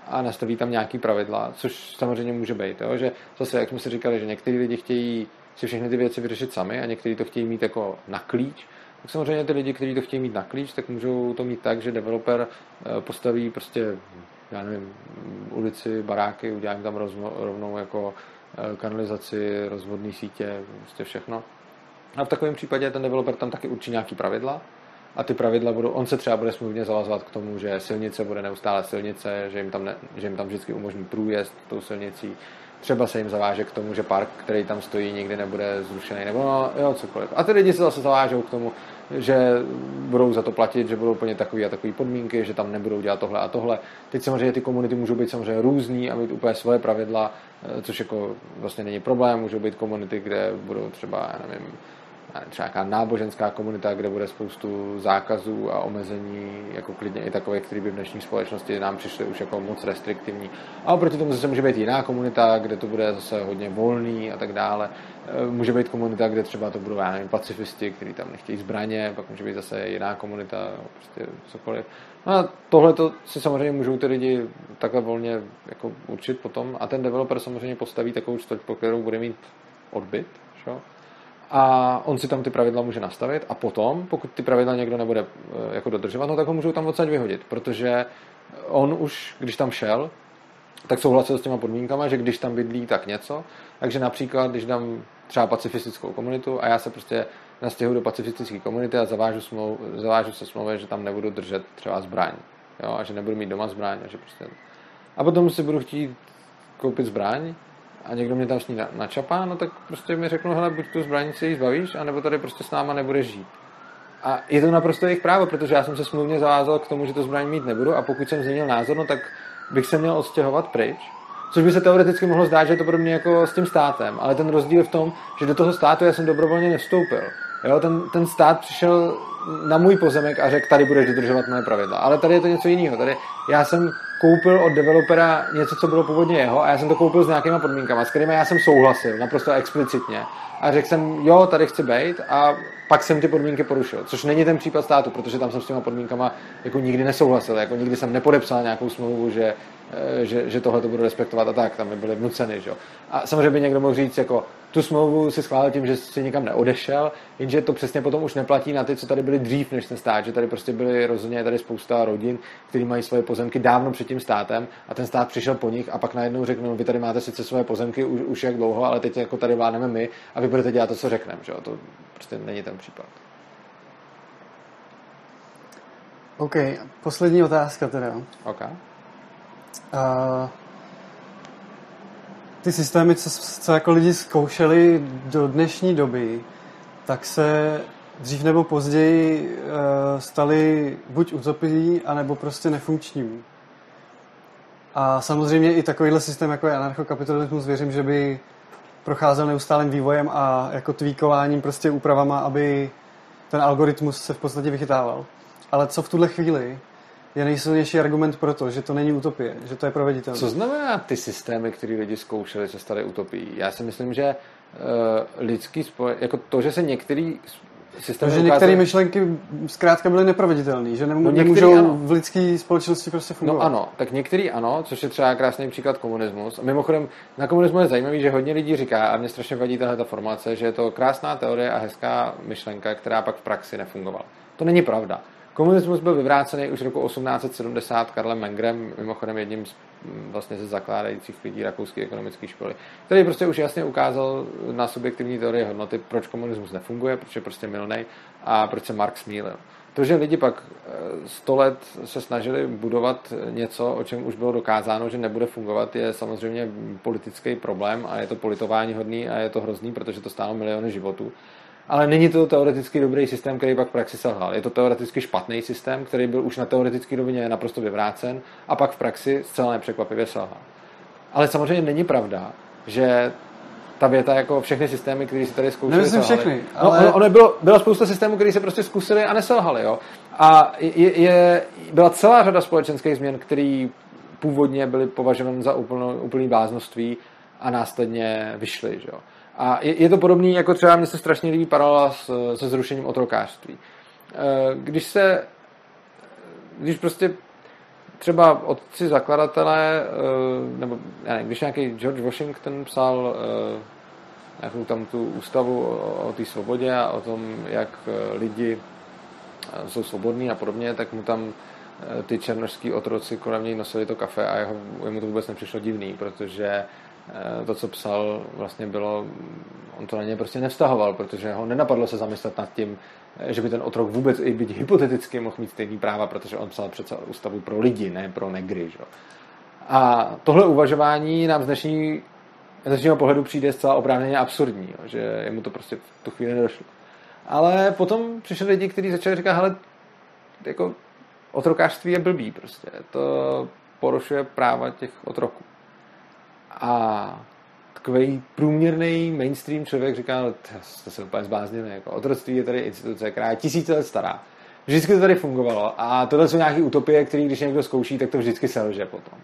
a nastaví tam nějaký pravidla, což samozřejmě může být. Jo? Že zase, jak jsme si říkali, že někteří lidi chtějí si všechny ty věci vyřešit sami a někteří to chtějí mít jako na klíč, tak samozřejmě ty lidi, kteří to chtějí mít na klíč, tak můžou to mít tak, že developer eh, postaví prostě, já nevím, ulici, baráky, udělá jim tam rozno, rovnou jako eh, kanalizaci, rozvodní sítě, prostě všechno. A v takovém případě ten developer tam taky určí nějaký pravidla a ty pravidla budou, on se třeba bude smluvně zavazovat k tomu, že silnice bude neustále silnice, že jim tam, ne, že jim tam vždycky umožní průjezd tou silnicí, třeba se jim zaváže k tomu, že park, který tam stojí, nikdy nebude zrušený, nebo no, jo, cokoliv. A ty lidi se zase zavážou k tomu, že budou za to platit, že budou plnit takové a takové podmínky, že tam nebudou dělat tohle a tohle. Teď samozřejmě ty komunity můžou být samozřejmě různý a mít úplně svoje pravidla, eh, což jako vlastně není problém. Můžou být komunity, kde budou třeba, já nevím, třeba nějaká náboženská komunita, kde bude spoustu zákazů a omezení, jako klidně i takové, které by v dnešní společnosti nám přišly už jako moc restriktivní. A oproti tomu zase může být jiná komunita, kde to bude zase hodně volný a tak dále. E, může být komunita, kde třeba to budou, já nevím, pacifisti, kteří tam nechtějí zbraně, pak může být zase jiná komunita, prostě cokoliv. No a tohle to si samozřejmě můžou ty lidi takhle volně jako určit potom a ten developer samozřejmě postaví takovou čtvrť, po kterou bude mít odbyt, šo? A on si tam ty pravidla může nastavit a potom, pokud ty pravidla někdo nebude eh, jako dodržovat, no tak ho můžou tam odsaď vyhodit, protože on už, když tam šel, tak souhlasil s těma podmínkama, že když tam bydlí, tak něco. Takže například, když dám třeba pacifistickou komunitu a já se prostě nastěhuji do pacifistické komunity a zavážu, smlou, zavážu se smlouvě, že tam nebudu držet třeba zbraň. Jo, a že nebudu mít doma zbraň. A, že prostě... a potom si budu chtít koupit zbraň a někdo mě tam s ní načapá, no tak prostě mi řeknu, hele, buď tu zbraní si ji zbavíš, anebo tady prostě s náma nebudeš žít. A je to naprosto jejich právo, protože já jsem se smluvně zavázal k tomu, že to zbraň mít nebudu a pokud jsem změnil názor, no tak bych se měl odstěhovat pryč. Což by se teoreticky mohlo zdát, že je to podobně jako s tím státem, ale ten rozdíl je v tom, že do toho státu já jsem dobrovolně nevstoupil. Jo, ten, ten stát přišel na můj pozemek a řekl, tady budeš dodržovat moje pravidla. Ale tady je to něco jiného. Tady já jsem koupil od developera něco, co bylo původně jeho a já jsem to koupil s nějakýma podmínkama, s kterými já jsem souhlasil, naprosto explicitně. A řekl jsem, jo, tady chci být a pak jsem ty podmínky porušil, což není ten případ státu, protože tam jsem s těma podmínkama jako nikdy nesouhlasil, jako nikdy jsem nepodepsal nějakou smlouvu, že Eh, že, že tohle to budu respektovat a tak, tam by byly vnuceny. Že? A samozřejmě by někdo mohl říct, jako tu smlouvu si schválil tím, že si nikam neodešel, jenže to přesně potom už neplatí na ty, co tady byli dřív než ten stát, že tady prostě byly rozhodně tady spousta rodin, kteří mají svoje pozemky dávno před tím státem a ten stát přišel po nich a pak najednou řekl, no, vy tady máte sice svoje pozemky už, už jak dlouho, ale teď jako tady vládneme my a vy budete dělat to, co řekneme. To prostě není ten případ. OK, poslední otázka teda. Okay. A ty systémy, co, co jako lidi zkoušeli do dnešní doby, tak se dřív nebo později uh, staly buď utopií, anebo prostě nefunkční. A samozřejmě i takovýhle systém, jako je anarchokapitalismus, věřím, že by procházel neustálým vývojem a jako tweakováním, prostě úpravama, aby ten algoritmus se v podstatě vychytával. Ale co v tuhle chvíli je nejsilnější argument pro to, že to není utopie, že to je proveditelné. Co znamená ty systémy, které lidi zkoušeli, se staly utopií? Já si myslím, že uh, lidský spole... jako to, že se některý systémy že některé myšlenky zkrátka byly neproveditelné, že nemů- no nemůžou ano. v lidské společnosti prostě no fungovat. No ano, tak některý ano, což je třeba krásný příklad komunismus. A mimochodem, na komunismu je zajímavý, že hodně lidí říká, a mě strašně vadí tahle ta formace, že je to krásná teorie a hezká myšlenka, která pak v praxi nefungovala. To není pravda. Komunismus byl vyvrácený už roku 1870 Karlem Mengrem, mimochodem jedním z, mm, vlastně ze zakládajících lidí rakouské ekonomické školy, který prostě už jasně ukázal na subjektivní teorie hodnoty, proč komunismus nefunguje, proč je prostě milný a proč se Marx mýlil. To, že lidi pak eh, sto let se snažili budovat něco, o čem už bylo dokázáno, že nebude fungovat, je samozřejmě politický problém a je to politování hodný a je to hrozný, protože to stálo miliony životů ale není to teoreticky dobrý systém, který pak v praxi selhal. Je to teoreticky špatný systém, který byl už na teoretické rovině naprosto vyvrácen a pak v praxi zcela nepřekvapivě selhal. Ale samozřejmě není pravda, že ta věta jako všechny systémy, které si tady zkoušeli, Nemyslím všechny, no, ale... No, ono, bylo, bylo spousta systémů, které se prostě zkusili a neselhali, jo. A je, je, byla celá řada společenských změn, které původně byly považovány za úplno, úplný bláznoství a následně vyšly, jo. A je, je to podobný, jako třeba mně se strašně líbí paralela s, se zrušením otrokářství. E, když se, když prostě třeba otci zakladatelé, e, nebo já nevím, když nějaký George Washington psal e, nějakou tam tu ústavu o, o té svobodě a o tom, jak lidi jsou svobodní a podobně, tak mu tam ty černožský otroci kolem něj nosili to kafe a jeho, jemu to vůbec nepřišlo divný, protože to, co psal, vlastně bylo, on to na ně prostě nevztahoval, protože ho nenapadlo se zamyslet nad tím, eh, že by ten otrok vůbec i být hypoteticky mohl mít stejný práva, protože on psal přece ústavu pro lidi, ne pro negry. Že? A tohle uvažování nám z dnešní z dnešního pohledu přijde zcela oprávněně absurdní, jo, že jemu to prostě v tu chvíli nedošlo. Ale potom přišli lidi, kteří začali říkat, hele, jako otrokářství je blbý prostě. To porušuje práva těch otroků. A takový průměrný mainstream člověk říká, no, to se úplně zbláznili. Jako otroctví je tady instituce, která je tisíce let stará. Vždycky to tady fungovalo. A tohle jsou nějaké utopie, které když někdo zkouší, tak to vždycky selže potom.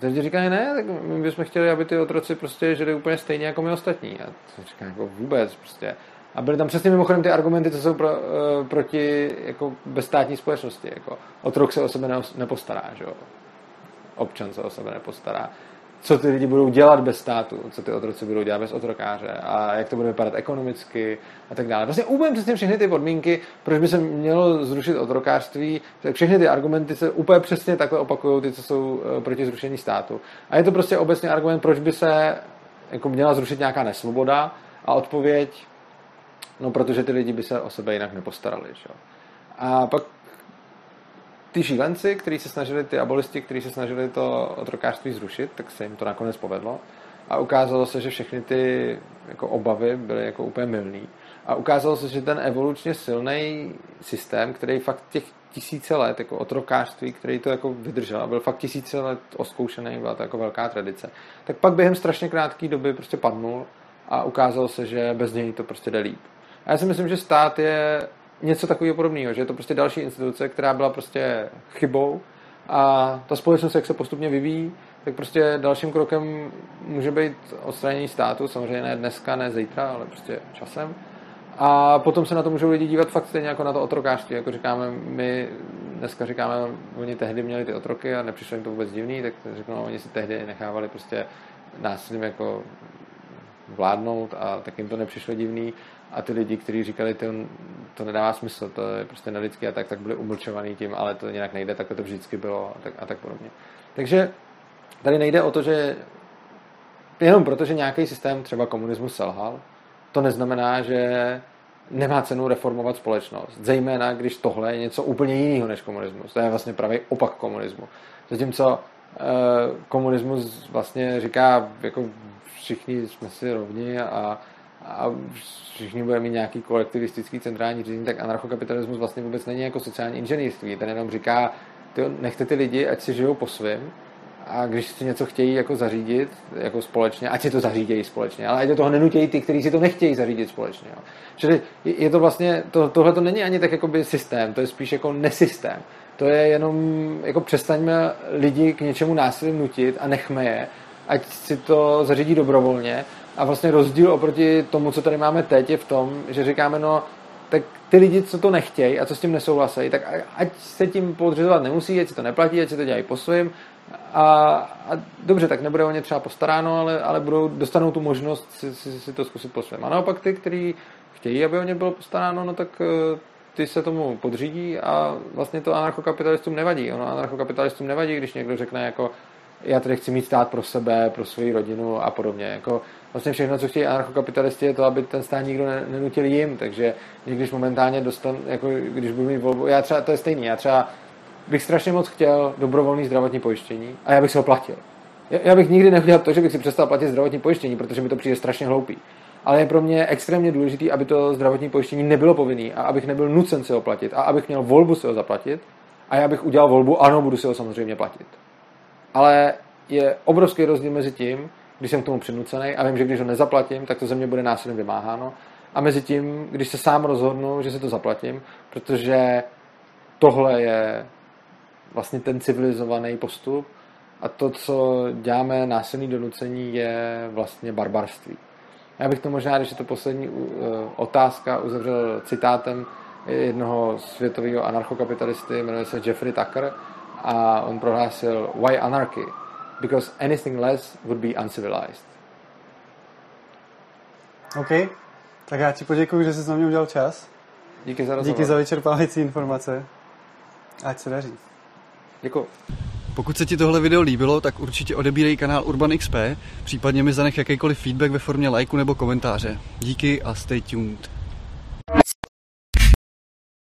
Teď říkají, ne, tak my bychom chtěli, aby ty otroci prostě žili úplně stejně jako my ostatní. A to říká jako vůbec prostě. A byly tam přesně mimochodem ty argumenty, co jsou pro, uh, proti jako bezstátní společnosti. Jako otrok se o sebe nepostará, že jo? občan se o sebe nepostará. Co ty lidi budou dělat bez státu, co ty otroci budou dělat bez otrokáře a jak to bude vypadat ekonomicky a tak dále. Vlastně úplně přesně všechny ty podmínky, proč by se mělo zrušit otrokářství, tak všechny ty argumenty se úplně přesně takhle opakují, ty, co jsou eh, proti zrušení státu. A je to prostě obecně argument, proč by se jako měla zrušit nějaká nesvoboda a odpověď, no protože ty lidi by se o sebe jinak nepostarali. Že? A pak ty šílenci, kteří se snažili, ty abolisti, kteří se snažili to otrokářství zrušit, tak se jim to nakonec povedlo. A ukázalo se, že všechny ty jako obavy byly jako úplně milný. A ukázalo se, že ten evolučně silný systém, který fakt těch tisíce let, jako otrokářství, který to jako vydržel a byl fakt tisíce let oskoušený, byla to jako velká tradice, tak pak během strašně krátké doby prostě padnul a ukázalo se, že bez něj to prostě jde líp. A já si myslím, že stát je něco takového podobného, že je to prostě další instituce, která byla prostě chybou a ta společnost, jak se postupně vyvíjí, tak prostě dalším krokem může být odstranění státu, samozřejmě ne dneska, ne zítra, ale prostě časem. A potom se na to můžou lidi dívat fakt stejně jako na to otrokářství, jako říkáme, my dneska říkáme, oni tehdy měli ty otroky a nepřišlo jim to vůbec divný, tak řeknou, no, oni si tehdy nechávali prostě násilím jako vládnout a tak jim to nepřišlo divný a ty lidi, kteří říkali, to, to nedává smysl, to je prostě nelidský a tak, tak byli umlčovaný tím, ale to nějak nejde, tak to vždycky bylo a tak, a tak podobně. Takže tady nejde o to, že jenom proto, že nějaký systém, třeba komunismus selhal, to neznamená, že nemá cenu reformovat společnost. Zejména, když tohle je něco úplně jiného než komunismus. To je vlastně pravý opak komunismu. Zatímco eh, komunismus vlastně říká, jako všichni jsme si rovni a a všichni budeme mít nějaký kolektivistický centrální řízení, tak anarchokapitalismus vlastně vůbec není jako sociální inženýrství. Ten jenom říká, tyjo, nechte ty lidi, ať si žijou po svém a když si něco chtějí jako zařídit jako společně, ať si to zařídějí společně, ale ať do toho nenutějí ty, kteří si to nechtějí zařídit společně. Jo. Čili je to vlastně, to, tohle to není ani tak jakoby systém, to je spíš jako nesystém. To je jenom, jako přestaňme lidi k něčemu násilím nutit a nechme je, ať si to zařídí dobrovolně a vlastně rozdíl oproti tomu, co tady máme teď, je v tom, že říkáme, no, tak ty lidi, co to nechtějí a co s tím nesouhlasejí, tak ať se tím podřizovat nemusí, ať si to neplatí, ať si to dělají po svým. A, a dobře, tak nebude o ně třeba postaráno, ale, ale budou, dostanou tu možnost si, si, si to zkusit po svém. A naopak ty, kteří chtějí, aby o ně bylo postaráno, no tak eh, ty se tomu podřídí a vlastně to anarchokapitalistům nevadí. Ono anarchokapitalistům nevadí, když někdo řekne jako já tady chci mít stát pro sebe, pro svoji rodinu a podobně. Jako vlastně všechno, co chtějí anarchokapitalisti, je to, aby ten stát nikdo nenutil jim, takže když momentálně dostan, jako když budu mít volbu, já třeba, to je stejný, já třeba bych strašně moc chtěl dobrovolný zdravotní pojištění a já bych se ho platil. Já bych nikdy neudělal to, že bych si přestal platit zdravotní pojištění, protože mi to přijde strašně hloupý. Ale je pro mě extrémně důležité, aby to zdravotní pojištění nebylo povinné a abych nebyl nucen si ho platit a abych měl volbu si ho zaplatit a já bych udělal volbu, ano, budu si ho samozřejmě platit. Ale je obrovský rozdíl mezi tím, když jsem k tomu přinucený a vím, že když ho nezaplatím, tak to ze mě bude násilně vymáháno. A mezi tím, když se sám rozhodnu, že si to zaplatím, protože tohle je vlastně ten civilizovaný postup a to, co děláme násilný donucení, je vlastně barbarství. Já bych to možná, když je to poslední uh, otázka, uzavřel citátem jednoho světového anarchokapitalisty, jmenuje se Jeffrey Tucker, a on prohlásil Why anarchy? Because anything less would be uncivilized. OK, tak já ti poděkuji, že jsi na mě udělal čas. Díky za rozhovor. Díky za vyčerpávající informace. Ať se daří. Děkuji. Pokud se ti tohle video líbilo, tak určitě odebírej kanál Urban XP, případně mi zanech jakýkoliv feedback ve formě lajku nebo komentáře. Díky a stay tuned.